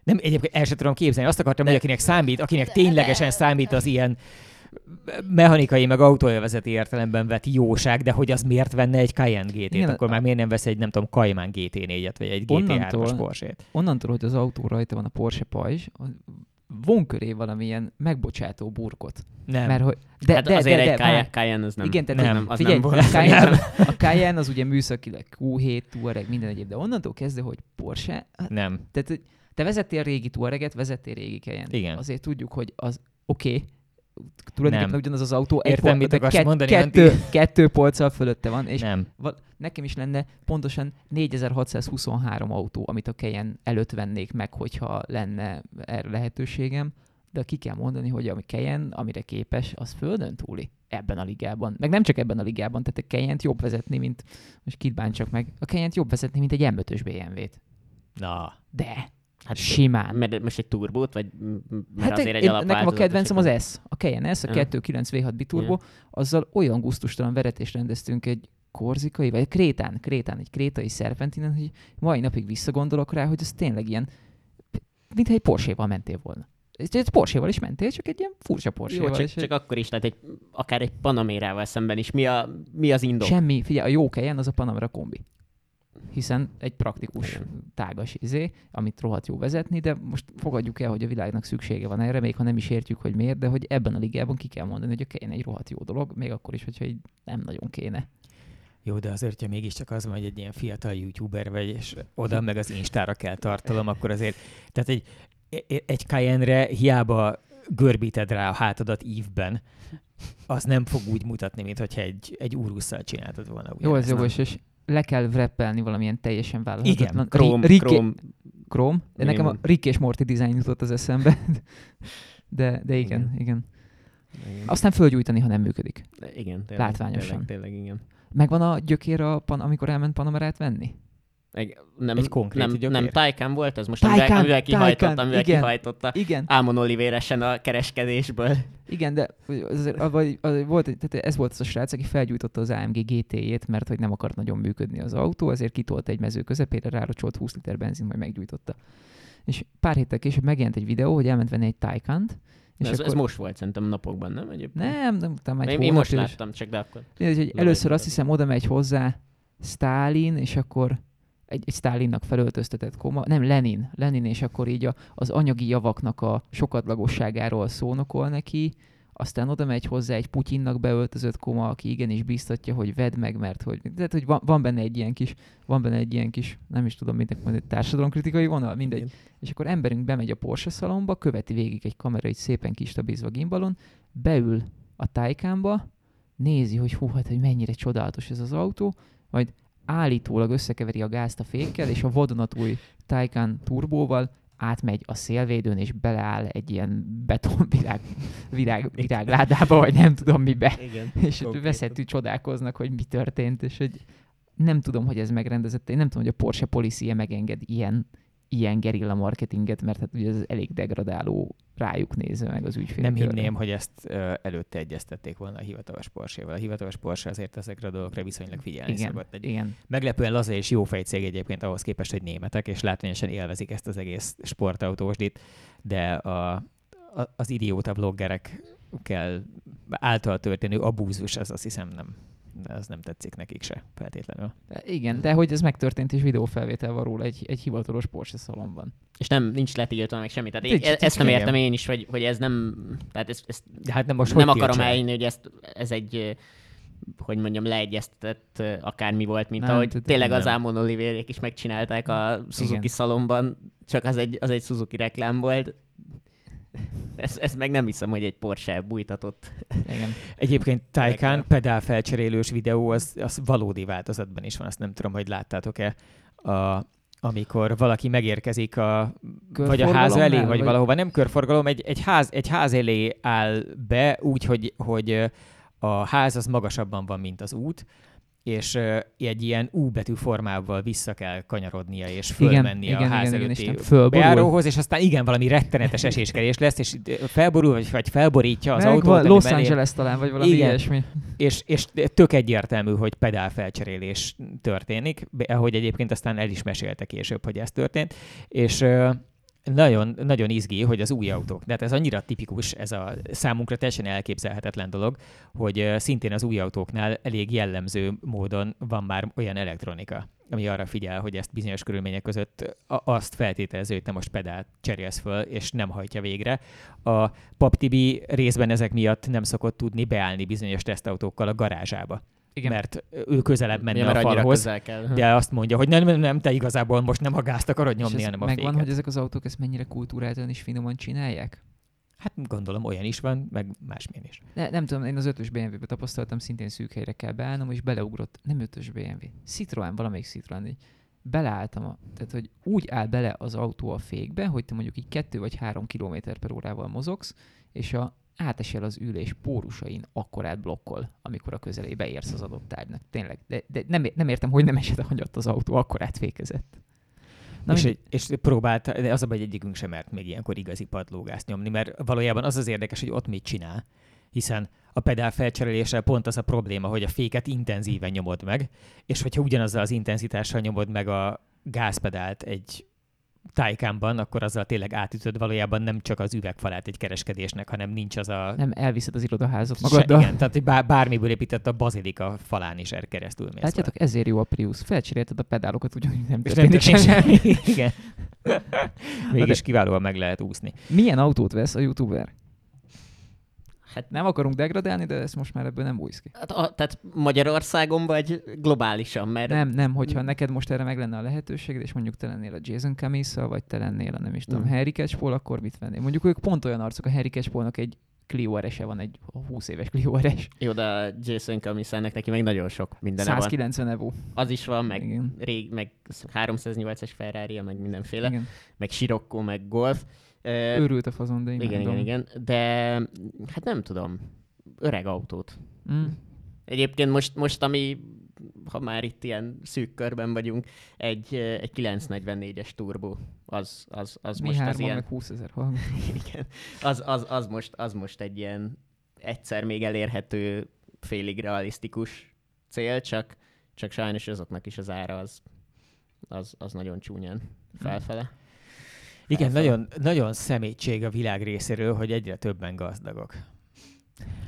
S2: nem, egyébként el sem tudom képzelni. Azt akartam,
S4: De-
S2: hogy akinek számít, akinek ténylegesen számít az ilyen mechanikai, meg autóélvezeti értelemben vett jóság, de hogy az miért venne egy Cayenne GT-t,
S3: Igen,
S2: akkor
S3: a-
S2: már miért nem vesz egy, nem tudom, Cayman GT4-et, vagy egy GT3-as
S3: Onnantól-
S2: Porsche-t?
S3: Onnantól, hogy az autó rajta van a Porsche pajzs, von köré valamilyen megbocsátó burkot.
S2: Nem.
S3: Mert hogy, de,
S4: hát
S3: de,
S4: azért
S3: de,
S4: egy
S3: de,
S4: Cayenne,
S3: várj.
S4: Cayenne az nem.
S3: Igen, tehát
S2: Nem.
S4: nem, az
S3: Figyelj,
S4: nem
S3: a
S4: volt.
S3: Cayenne, a Cayenne az ugye műszakilag Q7, Touareg, minden egyéb, de onnantól kezdve, hogy Porsche, hát,
S2: nem.
S3: tehát te vezettél régi Touareget, vezettél régi Cayenne.
S2: Igen.
S3: Azért tudjuk, hogy az oké, okay, tulajdonképpen
S2: Nem.
S3: ugyanaz az autó, egy
S2: Értem,
S3: pol-
S2: mit akarsz
S3: kett-
S2: mondani,
S3: kettő,
S2: Antti.
S3: kettő polccal fölötte van, és
S2: nem.
S3: val- nekem is lenne pontosan 4623 autó, amit a Cayenne előtt vennék meg, hogyha lenne erre lehetőségem, de ki kell mondani, hogy ami Cayenne, amire képes, az földön túli ebben a ligában. Meg nem csak ebben a ligában, tehát a Cayenne-t jobb vezetni, mint, most kit bántsak meg, a Cayenne-t jobb vezetni, mint egy M5-ös BMW-t.
S2: Na.
S3: De,
S4: Hát
S3: simán.
S4: Mert most egy turbót, vagy mert
S3: Hát
S4: azért egy
S3: én, nekem a kedvencem az? S, a Cayenne S, a
S4: Ja.
S3: 2.9 V6 biturbo, azzal olyan gusztustalan veretést rendeztünk egy korzikai, vagy krétán, krétán, egy krétai szerpentinen, hogy mai napig visszagondolok rá, hogy az tényleg ilyen, mintha egy Porsche-val mentél volna. Ez egy Porsche-val is mentél, csak egy ilyen furcsa
S4: Jó,
S3: Porsche-val.
S4: csak,
S3: és
S4: csak akkor is, tehát egy, akár egy Panamérával szemben is. Mi, a, mi az indok?
S3: Semmi, figyelj, a jó Cayenne az a Panamera kombi. Hiszen egy praktikus,
S4: Igen.
S3: tágas izé, amit rohadt jó vezetni, de most fogadjuk el, hogy a világnak szüksége van erre, még ha nem is értjük, hogy miért, de hogy ebben a ligában ki kell mondani, hogy a Cayenne egy rohadt jó dolog, még akkor is, hogyha így nem nagyon kéne.
S2: Jó, de azért, ha mégiscsak az van, hogy egy ilyen fiatal youtuber vagy, és oda meg az Instára kell tartalom, akkor azért, tehát egy, egy Cayenne-re hiába görbíted rá a hátadat ívben, az nem fog úgy mutatni, mint hogyha egy, egy úrusszal csináltad volna.
S3: Jó, ez jogos, és le kell wrappelni valamilyen teljesen vállalhatatlan.
S2: Igen,
S4: Króm,
S3: Ri- Rick-
S4: króm.
S3: Króm. De nekem a. Rick és Morty dizájn jutott az eszembe. De, de igen, igen. igen.
S4: Igen.
S3: Aztán fölgyújtani, ha nem működik.
S4: igen tényleg,
S3: látványosan.
S4: Tényleg, tényleg, igen.
S3: Megvan a gyökér, a pan, amikor elment Panamerát venni?
S4: Nem,
S2: Egy konkrét
S4: nem,
S2: gyökér?
S4: nem Taycan volt, ez most
S3: Taycan,
S4: amivel, amivel kihajtott, amivel
S3: igen.
S4: kihajtotta
S3: Igen,
S4: Ámon Olivéresen a kereskedésből.
S3: igen, de azért, vagy, az, volt, tehát ez volt az a srác, aki felgyújtotta az AMG GT-jét, mert hogy nem akart nagyon működni az autó, ezért kitolt egy mező közepére, rárocsolt 20 liter benzin, majd meggyújtotta. És pár héttel később megjelent egy videó, hogy elment venni egy Taycan-t, és
S4: Ez,
S3: akkor...
S4: ez most volt szerintem napokban, nem? Egyébként.
S3: Nem, nem, utána egy
S4: én, én most láttam, csak de akkor.
S3: Mindegy, hogy először azt hiszem oda megy hozzá Stalin, és akkor egy, egy Stalinnak felöltöztetett koma, nem Lenin, Lenin, és akkor így a, az anyagi javaknak a sokadlagosságáról szónokol neki, aztán oda megy hozzá egy Putyinnak beöltözött koma, aki igenis biztatja, hogy vedd meg, mert hogy, tehát, hogy van, van, benne egy ilyen kis, van benne egy ilyen kis, nem is tudom, mit mondani, társadalomkritikai vonal, mindegy.
S4: Igen.
S3: És akkor emberünk bemegy a Porsche szalomba, követi végig egy kamera, így szépen kistabízva gimbalon, beül a Taycanba, nézi, hogy hú, hát, hogy mennyire csodálatos ez az autó, majd állítólag összekeveri a gázt a fékkel, és a vadonatúj Taycan turbóval átmegy a szélvédőn, és beleáll egy ilyen betonvirág virág, virágládába, vagy nem tudom mibe.
S4: Igen.
S3: És veszettű csodálkoznak, hogy mi történt, és hogy nem tudom, hogy ez megrendezett, én nem tudom, hogy a Porsche policy megenged ilyen, ilyen gerilla marketinget, mert hát ugye ez elég degradáló rájuk nézve meg az ügyfél.
S2: Nem hinném, hogy ezt ö, előtte egyeztették volna a hivatalos Porsche-val. A hivatalos Porsche azért ezekre a dolgokra viszonylag figyelni
S3: Igen,
S2: szokott. Egy
S3: igen.
S2: meglepően laza és jó fejcég egyébként ahhoz képest, hogy németek, és látványosan élvezik ezt az egész sportautósdit, de a, a, az idióta bloggerekkel által történő abúzus, az azt hiszem nem, az nem tetszik nekik se feltétlenül.
S3: De Igen, de hogy ez megtörtént, és videófelvétel van róla egy, egy hivatalos Porsche szalomban.
S4: És nem, nincs letiltva meg semmi. Tehát én,
S3: Nincs,
S4: e- ezt nem
S2: nincs,
S4: értem én is, hogy, hogy ez nem, tehát ezt, ezt
S2: De hát nem most
S4: nem akarom elhinni, hogy ezt, ez egy, hogy mondjam, leegyeztetett akármi volt, mint
S3: Nem,
S4: ahogy tényleg
S2: nem.
S4: az Ámon Olivérék is megcsinálták a Suzuki
S3: Igen.
S4: szalomban, csak az egy, az egy Suzuki reklám volt. Ez, ez meg nem hiszem, hogy egy Porsche bújtatott.
S3: Igen.
S2: Egyébként Taycan
S4: Reklám.
S2: pedál felcserélős videó, az, az valódi változatban is van, azt nem tudom, hogy láttátok-e, a, amikor valaki megérkezik a, vagy a ház elé, vagy,
S3: vagy-
S2: valahova, nem körforgalom, egy, egy, ház, egy ház elé áll be úgy, hogy, hogy a ház az magasabban van, mint az út, és egy ilyen U betű formával vissza kell kanyarodnia, és fölmennie a ház
S3: igen,
S2: előtti
S3: fölborul.
S2: bejáróhoz, és aztán igen, valami rettenetes eséskedés lesz, és felborul, vagy, vagy felborítja az
S3: Meg
S2: autót.
S3: Los
S2: mellé-
S3: Angeles talán, vagy valami
S2: Igen.
S3: ilyesmi.
S2: és, és tök egyértelmű, hogy pedál felcserélés történik, ahogy egyébként aztán el is mesélte később, hogy ez történt, és nagyon, nagyon izgi, hogy az új autók, de hát ez annyira tipikus, ez a számunkra teljesen elképzelhetetlen dolog, hogy szintén az új autóknál elég jellemző módon van már olyan elektronika, ami arra figyel, hogy ezt bizonyos körülmények között azt feltételező, hogy te most pedált cserélsz föl, és nem hajtja végre. A Pap Tibi részben ezek miatt nem szokott tudni beállni bizonyos tesztautókkal a garázsába.
S3: Igen.
S2: Mert ő közelebb menne
S4: mert
S2: a falhoz,
S4: közel kell.
S2: de azt mondja, hogy nem, nem, nem, te igazából most nem a gázt akarod nyomni, hanem a
S3: megvan,
S2: féket.
S3: hogy ezek az autók ezt mennyire kultúráltan és finoman csinálják?
S2: Hát gondolom olyan is van, meg másmilyen is.
S3: Ne, nem tudom, én az ötös BMW-be tapasztaltam, szintén szűk helyre kell beállnom, és beleugrott, nem ötös BMW, Citroen, valamelyik Citroen, így beleálltam, a, tehát hogy úgy áll bele az autó a fékbe, hogy te mondjuk így 2 vagy 3 km per órával mozogsz, és a átesel az ülés pórusain akkorát blokkol, amikor a közelébe érsz az adott tárgynak. Tényleg. De, de nem, nem értem, hogy nem esett hangyat az autó, akkorát fékezett.
S2: Na és, egy, és próbált, de az a baj, hogy egyikünk sem mert még ilyenkor igazi padlógást nyomni, mert valójában az az érdekes, hogy ott mit csinál, hiszen a pedál felcseréléssel pont az a probléma, hogy a féket intenzíven nyomod meg, és hogyha ugyanazzal az intenzitással nyomod meg a gázpedált egy tájkámban, akkor azzal tényleg átütöd valójában nem csak az üvegfalát egy kereskedésnek, hanem nincs az a...
S3: Nem elviszed az irodaházat
S2: Se,
S3: magaddal.
S2: igen, tehát bár, bármiből épített a bazilika falán is er keresztül mész.
S3: Látjátok, ezért jó a Prius. Felcserélted a pedálokat, ugyanúgy nem történik semmi.
S2: semmi. Igen. Mégis kiválóan meg lehet úszni.
S3: Milyen autót vesz a youtuber?
S4: Hát
S3: Nem akarunk degradálni, de ezt most már ebből nem bújsz ki.
S4: Hát, a, tehát Magyarországon vagy globálisan, mert
S3: Nem, nem, hogyha neked most erre meg lenne a lehetőséged, és mondjuk te lennél a Jason Camisa, vagy te lennél a nem is tudom,
S4: Mm.
S3: Harry Catchpole, akkor mit vennél? Mondjuk ők pont olyan arcok, a Harry Catchpole-nak egy Clio van, egy 20 éves Clio RS.
S4: jó, de a Jason Camisának neki meg nagyon sok mindene van.
S3: 190 Evo.
S4: Az is van, meg,
S3: Igen.
S4: rég, meg 308-as ferrari meg mindenféle,
S3: Igen.
S4: meg Sirocco, meg Golf.
S3: Őrült a fazon, de
S4: igen,
S3: imádom.
S4: igen, igen, de hát nem tudom, öreg autót.
S3: Mm.
S4: Egyébként most, most ami ha már itt ilyen szűk körben vagyunk, egy, egy 944-es turbo, az, az, az
S3: Mi
S4: most az ilyen...
S3: meg 20 ezer.
S4: Igen, az, az, az, most, az most egy ilyen egyszer még elérhető, félig realisztikus cél, csak, csak sajnos azoknak is az ára az, az, az nagyon csúnyán felfele.
S2: Igen, nagyon, nagyon szemétség a világ részéről, hogy egyre többen gazdagok.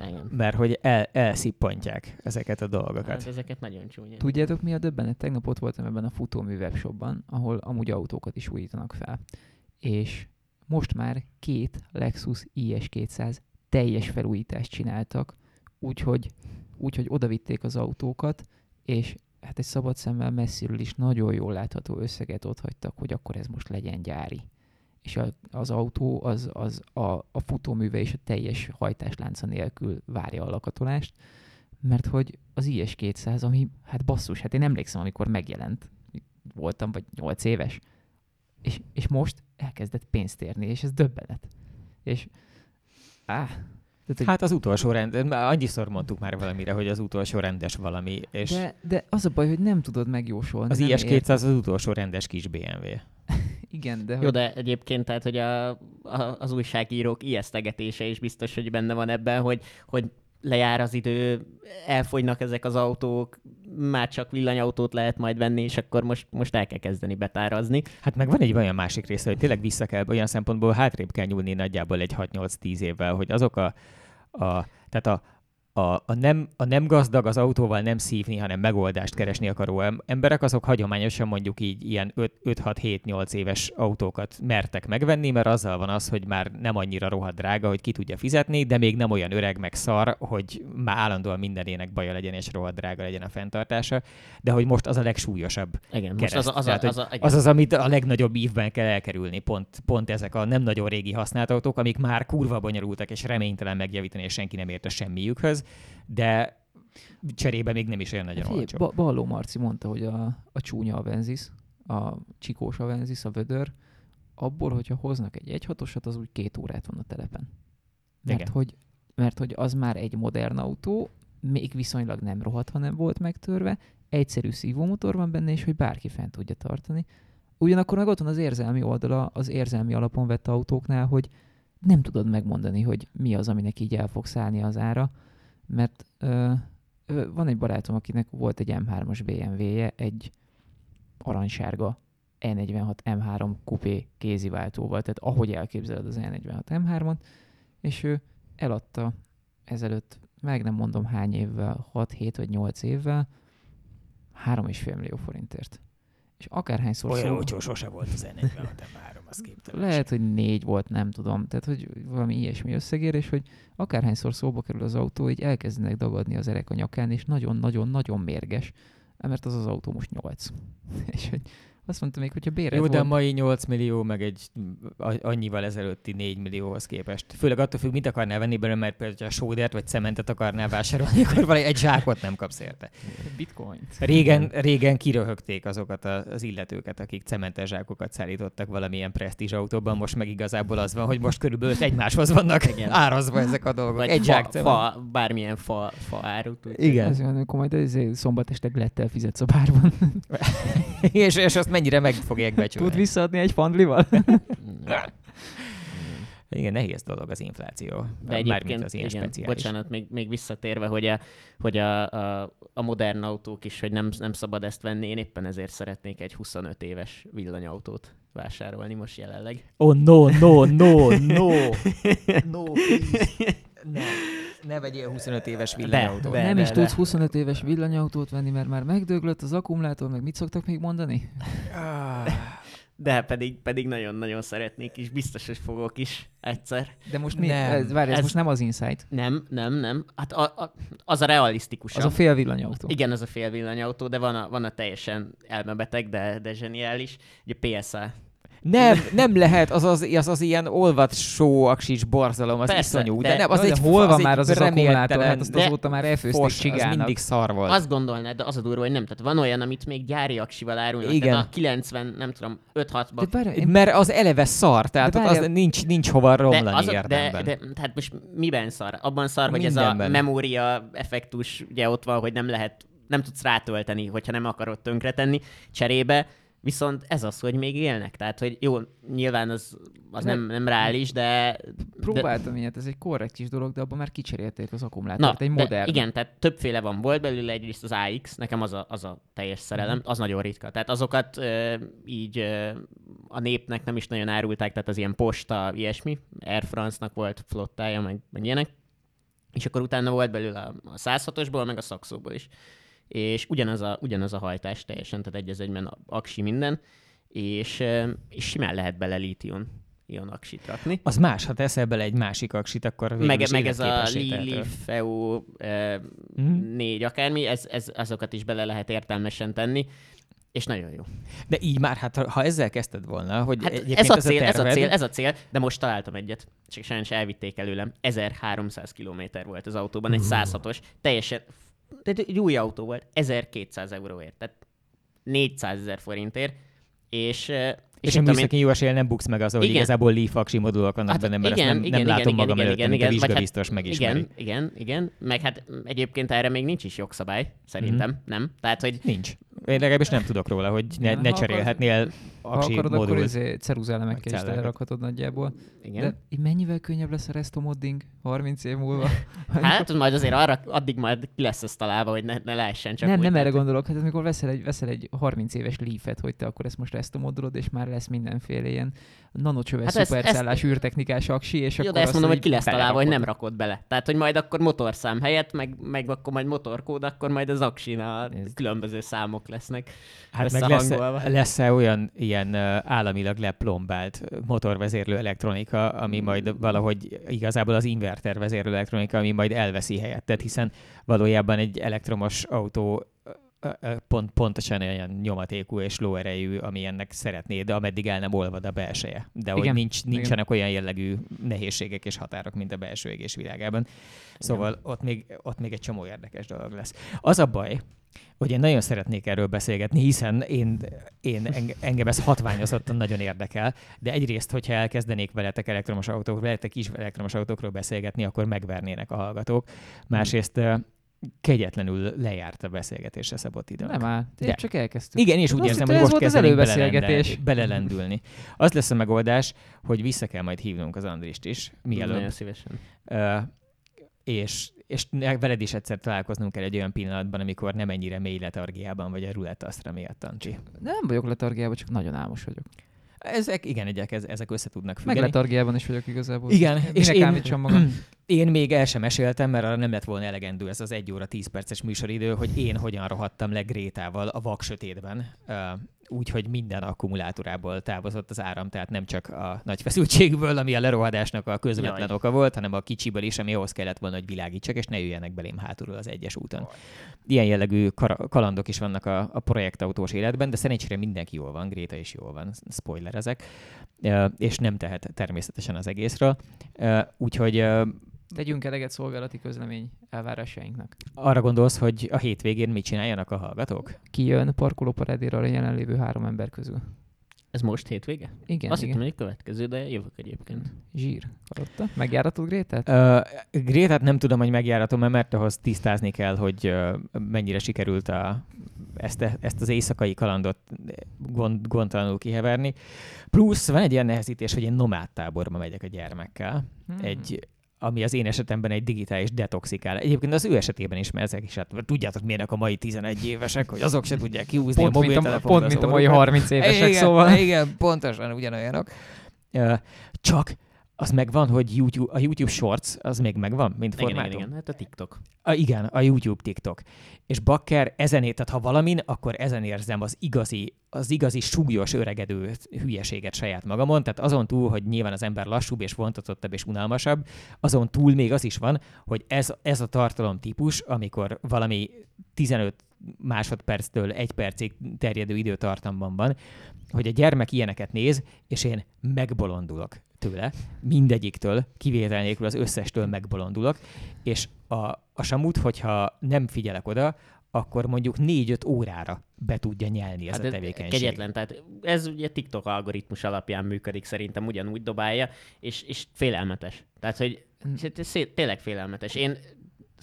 S4: Igen.
S2: Mert hogy el, elszippantják ezeket a dolgokat.
S4: Hát ezeket nagyon csúnyán.
S3: Tudjátok mi a döbbenet? Tegnap ott voltam ebben a futómű webshopban, ahol amúgy autókat is újítanak fel. És most már két Lexus IS200 teljes felújítást csináltak, úgyhogy, úgyhogy odavitték az autókat, és hát egy szabad szemmel messziről is nagyon jól látható összeget ott hagytak, hogy akkor ez most legyen gyári. És a, az autó az, az a, a futóműve és a teljes hajtáslánca nélkül várja a lakatolást, mert hogy az IS-200, ami, hát basszus, hát én emlékszem, amikor megjelent, voltam, vagy 8 éves, és, és most elkezdett pénzt érni, és ez döbbenet. És, áh, tehát,
S2: Hát az utolsó rend, annyiszor mondtuk már valamire, hogy az utolsó rendes valami, és
S3: de, de az a baj, hogy nem tudod megjósolni.
S2: az
S3: nem
S2: IS-200
S3: érted.
S2: az utolsó rendes kis BMW.
S3: Igen, de,
S4: Jó,
S3: hogy,
S4: de egyébként tehát, hogy a, a, az újságírók ijesztegetése is biztos, hogy benne van ebben, hogy, hogy lejár az idő, elfogynak ezek az autók, már csak villanyautót lehet majd venni, és akkor most, most el kell kezdeni betárazni.
S2: Hát meg van egy olyan másik része, hogy tényleg vissza kell, olyan szempontból hátrébb kell nyúlni nagyjából egy 6-8-10 évvel, hogy azok a, a tehát a, a, a, nem, a nem gazdag az autóval nem szívni, hanem megoldást keresni akaró em- emberek, azok hagyományosan mondjuk így ilyen 5-6-7-8 éves autókat mertek megvenni, mert azzal van az, hogy már nem annyira rohadt drága, hogy ki tudja fizetni, de még nem olyan öreg meg szar, hogy már állandóan mindenének baja legyen és rohadt drága legyen a fenntartása, de hogy most az a legsúlyosabb
S4: Igen, most az,
S2: kereszt.
S4: a- az, a,
S2: Tehát,
S4: az, a, igen.
S2: az az, amit a legnagyobb ívben kell elkerülni, pont, pont ezek a nem nagyon régi használt autók, amik már kurva bonyolultak és reménytelen megjavítani, és senki nem ért a semmiükhöz, de cserébe még nem is olyan nagyon
S3: Figyelj,
S2: olcsó.
S3: ba- Balló Marci mondta, hogy a, a csúnya Avensis, a csikós Avensis, a vödör, abból, hogyha hoznak egy 1 az úgy két órát van a telepen. Mert
S2: Igen.
S3: hogy, mert hogy az már egy modern autó, még viszonylag nem rohadt, ha nem volt megtörve, egyszerű szívómotor van benne, és hogy bárki fent tudja tartani. Ugyanakkor meg ott van az érzelmi oldala, az érzelmi alapon vett autóknál, hogy nem tudod megmondani, hogy mi az, aminek így el fog szállni az ára, mert ö, ö, van egy barátom, akinek volt egy M3-as BMW-je, egy aranysárga E46 M3 kupé kéziváltóval, tehát ahogy elképzeled az E46 M3-on, és ő eladta ezelőtt, meg nem mondom hány évvel, 6, 7 vagy 8 évvel, 3,5 millió forintért. És akárhányszor
S2: Olyan
S3: szó-
S2: olcsó sose volt az N46 M3, az képtelen.
S3: lehet, hogy négy volt, nem tudom. Tehát, hogy valami ilyesmi összegér, és hogy akárhányszor szóba kerül az autó, így elkezdenek dagadni az erek a nyakán, és nagyon-nagyon-nagyon mérges, mert az az autó most 8. és hogy azt mondta még, hogyha bérelt
S2: Jó, de a mai 8 millió, meg egy a- annyival ezelőtti 4 millióhoz képest. Főleg attól függ, mit akarnál venni belőle, mert például, ha sódert vagy cementet akarnál vásárolni, akkor valami egy zsákot nem kapsz érte.
S3: bitcoin.
S2: Régen, régen kiröhögték azokat a- az illetőket, akik cementes zsákokat szállítottak valamilyen presztízs autóban, most meg igazából az van, hogy most körülbelül egymáshoz vannak
S4: Igen.
S2: árazva ezek a dolgok.
S4: Vagy
S2: egy
S4: fa,
S2: zsák
S4: fa, bármilyen fa, fa árut.
S2: Igen.
S3: Ez olyan komoly, de ezért szombat este glettel fizetsz a bárban.
S2: és, és azt mennyire meg fogják becsülni.
S3: Tud visszaadni egy fandlival?
S2: Igen, nehéz dolog az infláció.
S4: De egyébként,
S2: az ilyen
S4: igen,
S2: speciális.
S4: bocsánat, még, még visszatérve, hogy, a, hogy a, a, a modern autók is, hogy nem, nem szabad ezt venni, én éppen ezért szeretnék egy 25 éves villanyautót vásárolni most jelenleg.
S2: Oh, no, no, no, no. No, please. Ne, ne vegyél 25 éves villanyautót.
S4: de.
S3: nem is tudsz 25 éves villanyautót venni, mert már megdöglött az akkumulátor, meg mit szoktak még mondani?
S4: De pedig, pedig nagyon-nagyon szeretnék is, biztos, hogy fogok is egyszer.
S3: De most mi?
S2: Nem.
S3: Ez, várj, ez,
S4: Ez-
S3: most nem az Insight.
S4: Nem, nem, nem. Hát a, a, az a realisztikus.
S3: Az a fél villanyautó.
S4: Igen, az a fél villanyautó, de van a, van a teljesen elmebeteg, de, de zseniális. Ugye PSA.
S2: Nem, nem lehet, az az, az, az ilyen olvadsó aksis borzalom, az
S4: Persze,
S2: iszonyú. De,
S4: de-
S2: nem, az
S3: Az
S2: egy,
S3: hol van már az az akkumulátor? Hát azt
S4: de-
S3: azóta már elfőzték
S2: fos, az
S3: csigának.
S2: mindig szar volt.
S4: Azt gondolnád, de az a durva, hogy nem. Tehát van olyan, amit még gyári aksival árulnak.
S2: Igen.
S4: Tehát a 90, nem tudom, 5-6-ba.
S3: De várj, én
S2: Mert az eleve szar, tehát
S3: De
S2: ott az nincs, nincs hova romlani
S4: de, az, a- de,
S2: érdemben.
S4: de, tehát most miben szar? Abban szar, hogy ez a
S2: Mindenben.
S4: memória effektus ugye ott van, hogy nem lehet nem tudsz rátölteni, hogyha nem akarod tönkretenni cserébe, Viszont ez az, hogy még élnek. Tehát, hogy jó, nyilván az, az nem, nem reális, de...
S3: Próbáltam de... ilyet, ez egy korrekt is dolog, de abban már kicserélték az akkumulátort, Na, egy modern.
S4: Igen, tehát többféle van. Volt belőle egyrészt az AX, nekem az a, az a teljes szerelem, mm. az nagyon ritka. Tehát azokat ö, így ö, a népnek nem is nagyon árulták, tehát az ilyen posta, ilyesmi. Air France-nak volt flottája, meg, meg ilyenek. És akkor utána volt belőle a 106-osból, meg a szakszóból is és ugyanaz a, ugyanaz a hajtás teljesen, tehát egy az egyben aksi minden, és, és simán lehet bele lítium ion aksit rakni.
S2: Az más, ha teszel bele egy másik aksit, akkor
S4: Meg, meg ez a Lili, Feu e, mm. négy akármi, ez, ez, azokat is bele lehet értelmesen tenni, és nagyon jó.
S2: De így már, hát ha ezzel kezdted volna, hogy
S4: hát ez, a cél, ez, a ez a cél, ez a cél, de most találtam egyet, csak sajnos elvitték előlem. 1300 km volt az autóban, egy 106-os, teljesen tehát egy új autó volt, 1200 euróért, tehát 400 ezer forintért, és
S2: és, és a műszaki én... jó nem buksz meg az, hogy igen. igazából Leaf aksi modulok vannak hát benne, mert igen, nem, igen, nem látom igen, magam igen, előtt, igen, igen, mint a vizsgabiztos hát, megismeri.
S4: Igen, igen, igen, meg hát egyébként erre még nincs is jogszabály, szerintem, mm-hmm. nem? Tehát, hogy...
S2: Nincs. Én legalábbis nem tudok róla, hogy ne, ne cserélhetnél
S3: aksi Ha akarod, modul, akkor izé ceruzálemekkel is telerakhatod nagyjából. Igen. De mennyivel könnyebb lesz a resto modding 30 év múlva?
S4: hát majd azért arra, addig majd ki lesz ez találva, hogy ne, ne lehessen csak
S3: Nem, nem erre gondolok, hát amikor veszel egy, veszel egy 30 éves leafet, hogy te akkor ezt most resto modulod, és már lesz mindenféle ilyen nanocsöves hát szupercellás ezt, űrtechnikás aksi, és
S4: jó,
S3: akkor
S4: de ezt mondom, hogy ki lesz találva, hogy nem rakod bele. Tehát, hogy majd akkor motorszám helyett, meg, meg akkor majd motorkód, akkor majd az a különböző számok lesznek
S2: Hát meg lesz, lesz-e olyan ilyen államilag leplombált motorvezérlő elektronika, ami hmm. majd valahogy igazából az inverter vezérlő elektronika, ami majd elveszi helyettet, hiszen valójában egy elektromos autó pont, pontosan olyan nyomatékú és lóerejű, ami ennek szeretné, de ameddig el nem olvad a belseje. De hogy nincs, nincsenek Igen. olyan jellegű nehézségek és határok, mint a belső égés világában. Szóval ott még, ott még egy csomó érdekes dolog lesz. Az a baj, hogy én nagyon szeretnék erről beszélgetni, hiszen én, én engem ez hatványozottan nagyon érdekel, de egyrészt, hogyha elkezdenék veletek elektromos autók, veletek is elektromos autókról beszélgetni, akkor megvernének a hallgatók. Másrészt kegyetlenül lejárt a beszélgetésre szabott idő.
S3: Nem áll, de csak elkezdtük.
S2: Igen, és úgy érzem, hogy most kezd előbeszélgetés. Belelendülni. Az lesz a megoldás, hogy vissza kell majd hívnunk az Andrist is, mielőtt.
S4: Nagyon szívesen.
S2: Uh, és, és veled is egyszer találkoznunk kell egy olyan pillanatban, amikor nem ennyire mély letargiában vagy a rulett asztra miatt, Ancsi.
S3: Nem vagyok letargiában, csak nagyon álmos vagyok.
S2: Ezek, igen, egyek, ezek össze tudnak függeni.
S3: Meg letargiában is vagyok igazából.
S2: Igen, és én, magam. én még el sem meséltem, mert arra nem lett volna elegendő ez az egy óra, tíz perces műsoridő, hogy én hogyan rohadtam le Grétával a vak sötétben úgyhogy minden akkumulátorából távozott az áram, tehát nem csak a nagy feszültségből, ami a lerohadásnak a közvetlen Jaj. oka volt, hanem a kicsiből is, ami ahhoz kellett volna, hogy világítsak, és ne jöjjenek belém hátulról az egyes úton. Ilyen jellegű kalandok is vannak a, a projektautós életben, de szerencsére mindenki jól van, Gréta is jól van, spoiler ezek, és nem tehet természetesen az egészről. Úgyhogy
S3: Tegyünk eleget szolgálati közlemény elvárásainknak.
S2: Arra gondolsz, hogy a hétvégén mit csináljanak a hallgatók?
S3: Ki jön parkolóparadéra a jelenlévő három ember közül?
S4: Ez most hétvége?
S3: Igen.
S4: Azt
S3: igen.
S4: hittem, hogy következő, de jövök egyébként.
S3: Zsír. Hallotta? Megjáratod Grétát?
S2: Uh, Grétát nem tudom, hogy megjáratom, mert ahhoz tisztázni kell, hogy uh, mennyire sikerült a, ezt, ezt az éjszakai kalandot gond, gondtalanul kiheverni. Plusz van egy ilyen nehezítés, hogy én nomád táborba megyek a gyermekkel. Hmm. Egy ami az én esetemben egy digitális detoxikál. Egyébként az ő esetében is, mert ezek is, hát tudjátok milyenek a mai 11 évesek, hogy azok se tudják kiúzni
S3: pont,
S2: a mobiltelefont.
S3: Pont, mint a mai 30 évesek,
S2: igen,
S3: szóval.
S2: Igen, pontosan ugyanolyanok. Csak az megvan, hogy YouTube, a YouTube Shorts az még megvan, mint igen, formátum?
S4: Igen, igen, hát a TikTok.
S2: A, igen, a YouTube TikTok. És bakker ezen, tehát ha valamin, akkor ezen érzem az igazi, az igazi súlyos öregedő hülyeséget saját magamon, tehát azon túl, hogy nyilván az ember lassúbb és vontatottabb és unalmasabb, azon túl még az is van, hogy ez, ez a tartalom típus, amikor valami 15 másodperctől egy percig terjedő időtartamban van, hogy a gyermek ilyeneket néz, és én megbolondulok tőle, mindegyiktől, kivétel nélkül az összestől megbolondulok, és a, a samut, hogyha nem figyelek oda, akkor mondjuk 4-5 órára be tudja nyelni ez hát a tevékenység.
S4: Kegyetlen, tehát ez ugye TikTok algoritmus alapján működik, szerintem ugyanúgy dobálja, és, és félelmetes. Tehát, hogy tényleg félelmetes. Én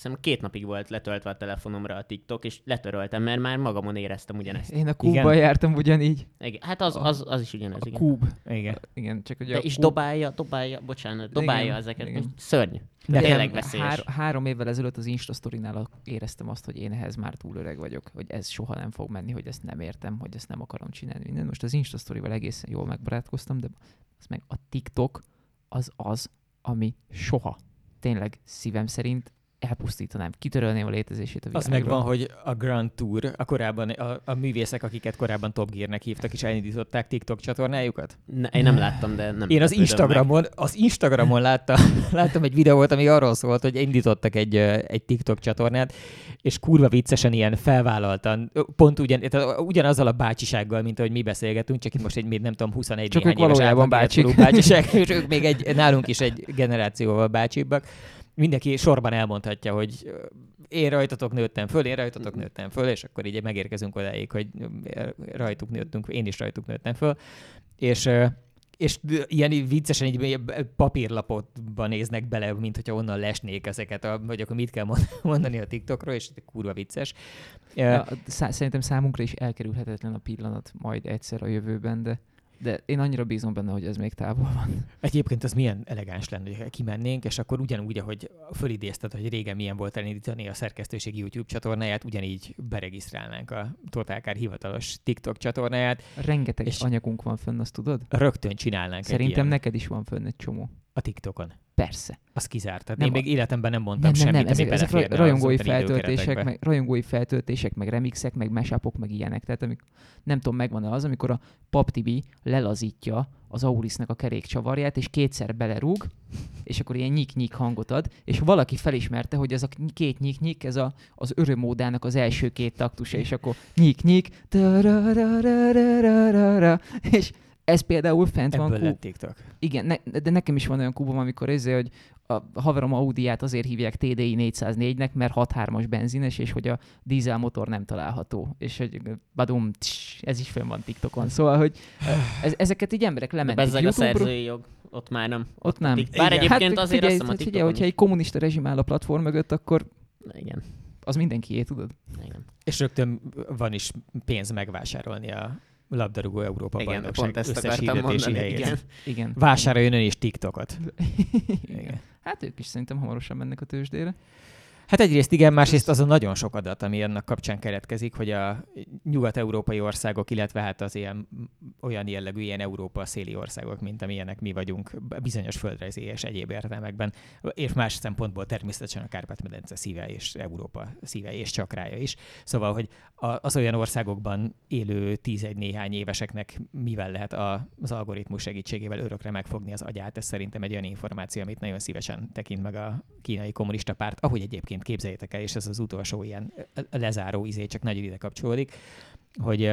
S4: hiszem két napig volt letöltve a telefonomra a TikTok, és letöröltem, mert már magamon éreztem ugyanezt.
S3: Én a kúba jártam ugyanígy.
S4: Igen. Hát az, az, az is ugyanez,
S3: A
S4: igen.
S3: kúb.
S2: Igen.
S3: Igen, csak hogy
S4: De
S3: a
S4: is
S3: kúb-
S4: dobálja, dobálja, bocsánat, dobálja
S3: Igen,
S4: ezeket.
S3: igen.
S4: Szörnyű.
S2: Nekem
S4: Tényleg veszélyes.
S3: Hár, három évvel ezelőtt az Insta sztorinál éreztem azt, hogy én ehhez már túl öreg vagyok, hogy ez soha nem fog menni, hogy ezt nem értem, hogy ezt nem akarom csinálni. Minden. Most az Insta sztorival egészen jól megbarátkoztam, de az meg a TikTok az az, ami soha, tényleg szívem szerint elpusztítanám, kitörölném a létezését a
S2: Az
S3: világról.
S2: megvan, hogy a Grand Tour, a korábban, a, a művészek, akiket korábban Top Gear-nek hívtak, és elindították TikTok csatornájukat.
S4: Ne, én nem láttam, de nem
S2: Én az Instagramon, az Instagramon láttam, láttam egy videót, ami arról szólt, hogy indítottak egy, egy TikTok csatornát, és kurva viccesen ilyen felvállaltan, pont ugyan, tehát ugyanazzal a bácsisággal, mint ahogy mi beszélgetünk, csak itt most egy, még nem tudom, 21
S3: Csak
S2: néhány
S3: ők
S2: éves
S3: valójában bácsik.
S2: bácsiság, és ők még egy, nálunk is egy generációval bácsibbak. Mindenki sorban elmondhatja, hogy én rajtatok nőttem föl, én rajtatok nőttem föl, és akkor így megérkezünk odáig, hogy rajtuk nőttünk, én is rajtuk nőttem föl. És és ilyen viccesen így papírlapotban néznek bele, mint hogyha onnan lesnék ezeket, a, vagy akkor mit kell mond- mondani a TikTokról, és kurva vicces. Ja.
S3: Szerintem számunkra is elkerülhetetlen a pillanat majd egyszer a jövőben, de, de én annyira bízom benne, hogy ez még távol van.
S2: Egyébként az milyen elegáns lenne, hogy kimennénk, és akkor ugyanúgy, ahogy fölidézted, hogy régen milyen volt elindítani a szerkesztőség YouTube csatornáját, ugyanígy beregisztrálnánk a Totálkár hivatalos TikTok csatornáját,
S3: Rengeteg
S2: És-
S3: anyagunk van fönn, azt tudod?
S2: rögtön csinálnánk
S3: Szerintem neked is van fönn egy csomó.
S2: a TikTokon.
S3: Persze.
S2: Az kizárt. Tehát
S3: Nem
S2: én még életemben nem mondtam
S3: Nem, nem,
S2: semmit,
S3: nem, ezek,
S2: ami
S3: ezek ra- rajongói feltöltések, meg, rajongói feltöltések, meg remixek, meg mashupok, meg ilyenek. Tehát amik, nem tudom, megvan-e az, amikor a Pap lelazítja az Aurisnak a kerékcsavarját, és kétszer belerúg, és akkor ilyen nyik-nyik hangot ad, és valaki felismerte, hogy ez a két nyik-nyik, ez a, az örömódának az első két taktusa, és akkor nyik-nyik, és ez például fent van
S2: Ebből lett TikTok.
S3: igen, ne, de nekem is van olyan kubom, amikor ezzel, hogy a haverom Audiát azért hívják TDI 404-nek, mert 6.3-as benzines, és hogy a dízel motor nem található. És hogy badum, tss, ez is fönn van TikTokon. Szóval, hogy ez, ezeket így emberek
S4: De
S3: lemennek
S4: bezzeg a szerzői jog. Ott már nem.
S3: Ott nem.
S4: Tik- Bár
S2: Igen.
S4: egyébként
S3: hát,
S4: azért
S3: figyelj,
S4: azt hiszem a
S3: hát figyelj,
S4: TikTokon
S3: hogyha egy kommunista rezsim áll a platform mögött, akkor
S4: Igen,
S3: az mindenkié, tudod?
S4: igen.
S2: És rögtön van is pénz megvásárolni a labdarúgó Európa
S4: Igen,
S2: bajnokság
S4: pont ezt
S2: összes hirdetési
S4: mondani. Igen.
S3: Igen.
S2: Vásároljon ön is TikTokot.
S3: Igen. Hát ők is szerintem hamarosan mennek a tőzsdére.
S2: Hát egyrészt igen, másrészt azon nagyon sok adat, ami ennek kapcsán keletkezik, hogy a nyugat-európai országok, illetve hát az ilyen olyan jellegű ilyen Európa széli országok, mint amilyenek mi vagyunk, bizonyos földrajzi és egyéb értelmekben, és más szempontból természetesen a Kárpát-medence szíve és Európa szíve és csakrája is. Szóval, hogy a- az olyan országokban élő 11 néhány éveseknek mivel lehet a- az algoritmus segítségével örökre megfogni az agyát, ez szerintem egy olyan információ, amit nagyon szívesen tekint meg a kínai kommunista párt, ahogy egyébként képzeljétek el, és ez az utolsó ilyen lezáró izé, csak nagyon ide kapcsolódik, hogy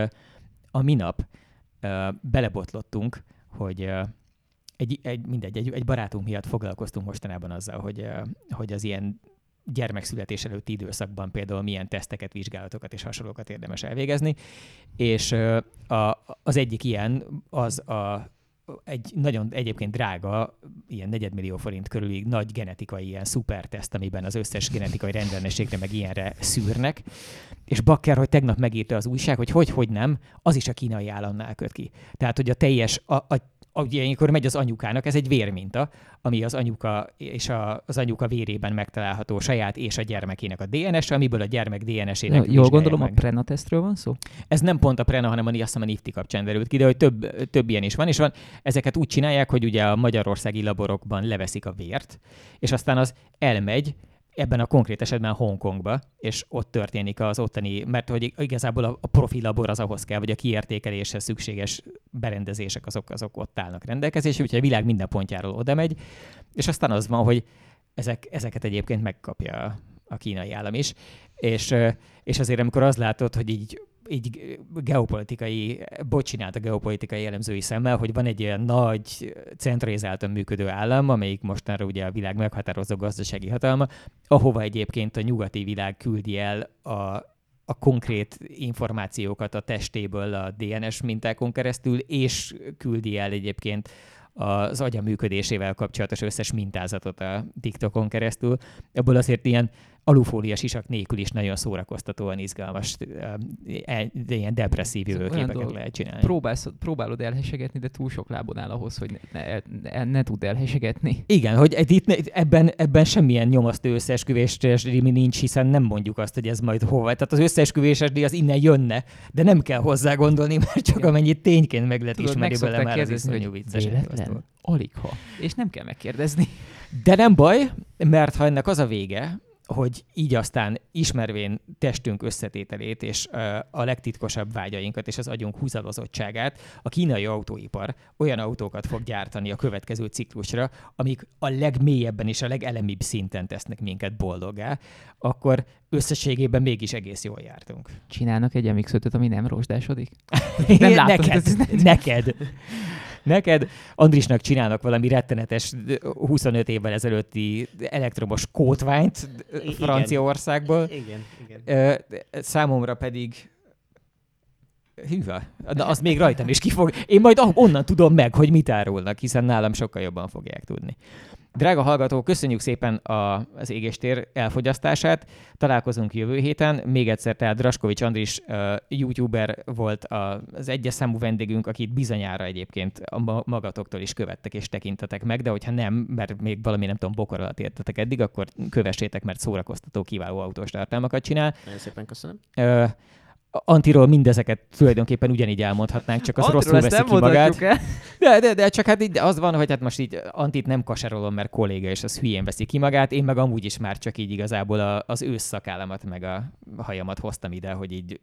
S2: a minap belebotlottunk, hogy egy, egy, mindegy, egy, egy barátunk miatt foglalkoztunk mostanában azzal, hogy, hogy az ilyen gyermekszületés előtti időszakban például milyen teszteket, vizsgálatokat és hasonlókat érdemes elvégezni, és a, az egyik ilyen az a egy nagyon egyébként drága, ilyen negyedmillió forint körüli nagy genetikai ilyen szuperteszt, amiben az összes genetikai rendellenességre meg ilyenre szűrnek, és Bakker, hogy tegnap megírta az újság, hogy hogy, hogy nem, az is a kínai államnál köt ki. Tehát, hogy a teljes, a, a, ugye ilyenkor megy az anyukának, ez egy vérminta, ami az anyuka és a, az anyuka vérében megtalálható saját és a gyermekének a DNS, amiből a gyermek DNS-ének
S3: Ja, jól gondolom,
S2: meg.
S3: a Prena tesztről van szó?
S2: Ez nem pont a Prena, hanem a, azt hiszem a Nifty kapcsán derült ki, de hogy több, több ilyen is van, és van, ezeket úgy csinálják, hogy ugye a magyarországi laborokban leveszik a vért, és aztán az elmegy, ebben a konkrét esetben Hongkongba, és ott történik az ottani, mert hogy igazából a, a profi labor az ahhoz kell, vagy a kiértékeléshez szükséges berendezések azok, azok ott állnak rendelkezésre, úgyhogy a világ minden pontjáról oda megy, és aztán az van, hogy ezek, ezeket egyébként megkapja a, kínai állam is, és, és azért amikor az látod, hogy így így geopolitikai, bocsinált a geopolitikai elemzői szemmel, hogy van egy olyan nagy, centralizáltan működő állam, amelyik mostanra ugye a világ meghatározó gazdasági hatalma, ahova egyébként a nyugati világ küldi el a, a konkrét információkat a testéből a DNS mintákon keresztül, és küldi el egyébként az agya működésével kapcsolatos összes mintázatot a TikTokon keresztül. Ebből azért ilyen alufólia sisak nélkül is nagyon szórakoztatóan izgalmas, de ilyen depresszív jövőképeket lehet csinálni.
S3: Próbálsz, próbálod elhesegetni, de túl sok lábon áll ahhoz, hogy ne, ne, ne tud elhesegetni.
S2: Igen, hogy itt, ebben, ebben semmilyen nyomasztó összeesküvés nincs, hiszen nem mondjuk azt, hogy ez majd hova. Tehát az összeesküvéses az innen jönne, de nem kell hozzá gondolni, mert csak Igen. amennyit tényként meg lehet ismerni bele már az iszonyú vicces.
S3: Alig ha. És nem kell megkérdezni.
S2: De nem baj, mert ha ennek az a vége, hogy így aztán ismervén testünk összetételét és a legtitkosabb vágyainkat és az agyunk húzalozottságát, a kínai autóipar olyan autókat fog gyártani a következő ciklusra, amik a legmélyebben és a legelemibb szinten tesznek minket boldoggá, akkor összességében mégis egész jól jártunk.
S3: Csinálnak egy mx ami nem rozsdásodik?
S2: nem látod, neked, neked. Neked Andrisnak csinálnak valami rettenetes 25 évvel ezelőtti elektromos kótványt Franciaországból.
S4: Igen, igen.
S2: Számomra pedig Hűva. Na, az még rajtam is kifog. Én majd onnan tudom meg, hogy mit árulnak, hiszen nálam sokkal jobban fogják tudni. Drága hallgató, köszönjük szépen a, az égéstér elfogyasztását. Találkozunk jövő héten. Még egyszer, tehát Draskovics Andris uh, youtuber volt a, az egyes számú vendégünk, akit bizonyára egyébként a magatoktól is követtek és tekintetek meg, de hogyha nem, mert még valami nem tudom, bokor alatt értetek eddig, akkor kövessétek, mert szórakoztató, kiváló autós tartalmakat csinál.
S4: Nagyon szépen köszönöm.
S2: Uh, Antiról mindezeket tulajdonképpen ugyanígy elmondhatnánk, csak az rosszul veszi ki magát. El. De, de, de, csak hát így az van, hogy hát most így Antit nem kaserolom, mert kolléga, és az hülyén veszi ki magát. Én meg amúgy is már csak így igazából a, az ősszakállamat meg a hajamat hoztam ide, hogy így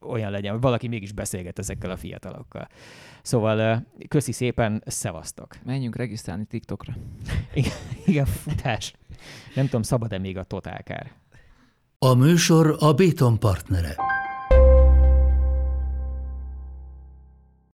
S2: olyan legyen, hogy valaki mégis beszélget ezekkel a fiatalokkal. Szóval köszi szépen, szevasztok.
S3: Menjünk regisztrálni TikTokra.
S2: igen, igen, futás. Nem tudom, szabad-e még a totálkár?
S1: A műsor a Béton partnere.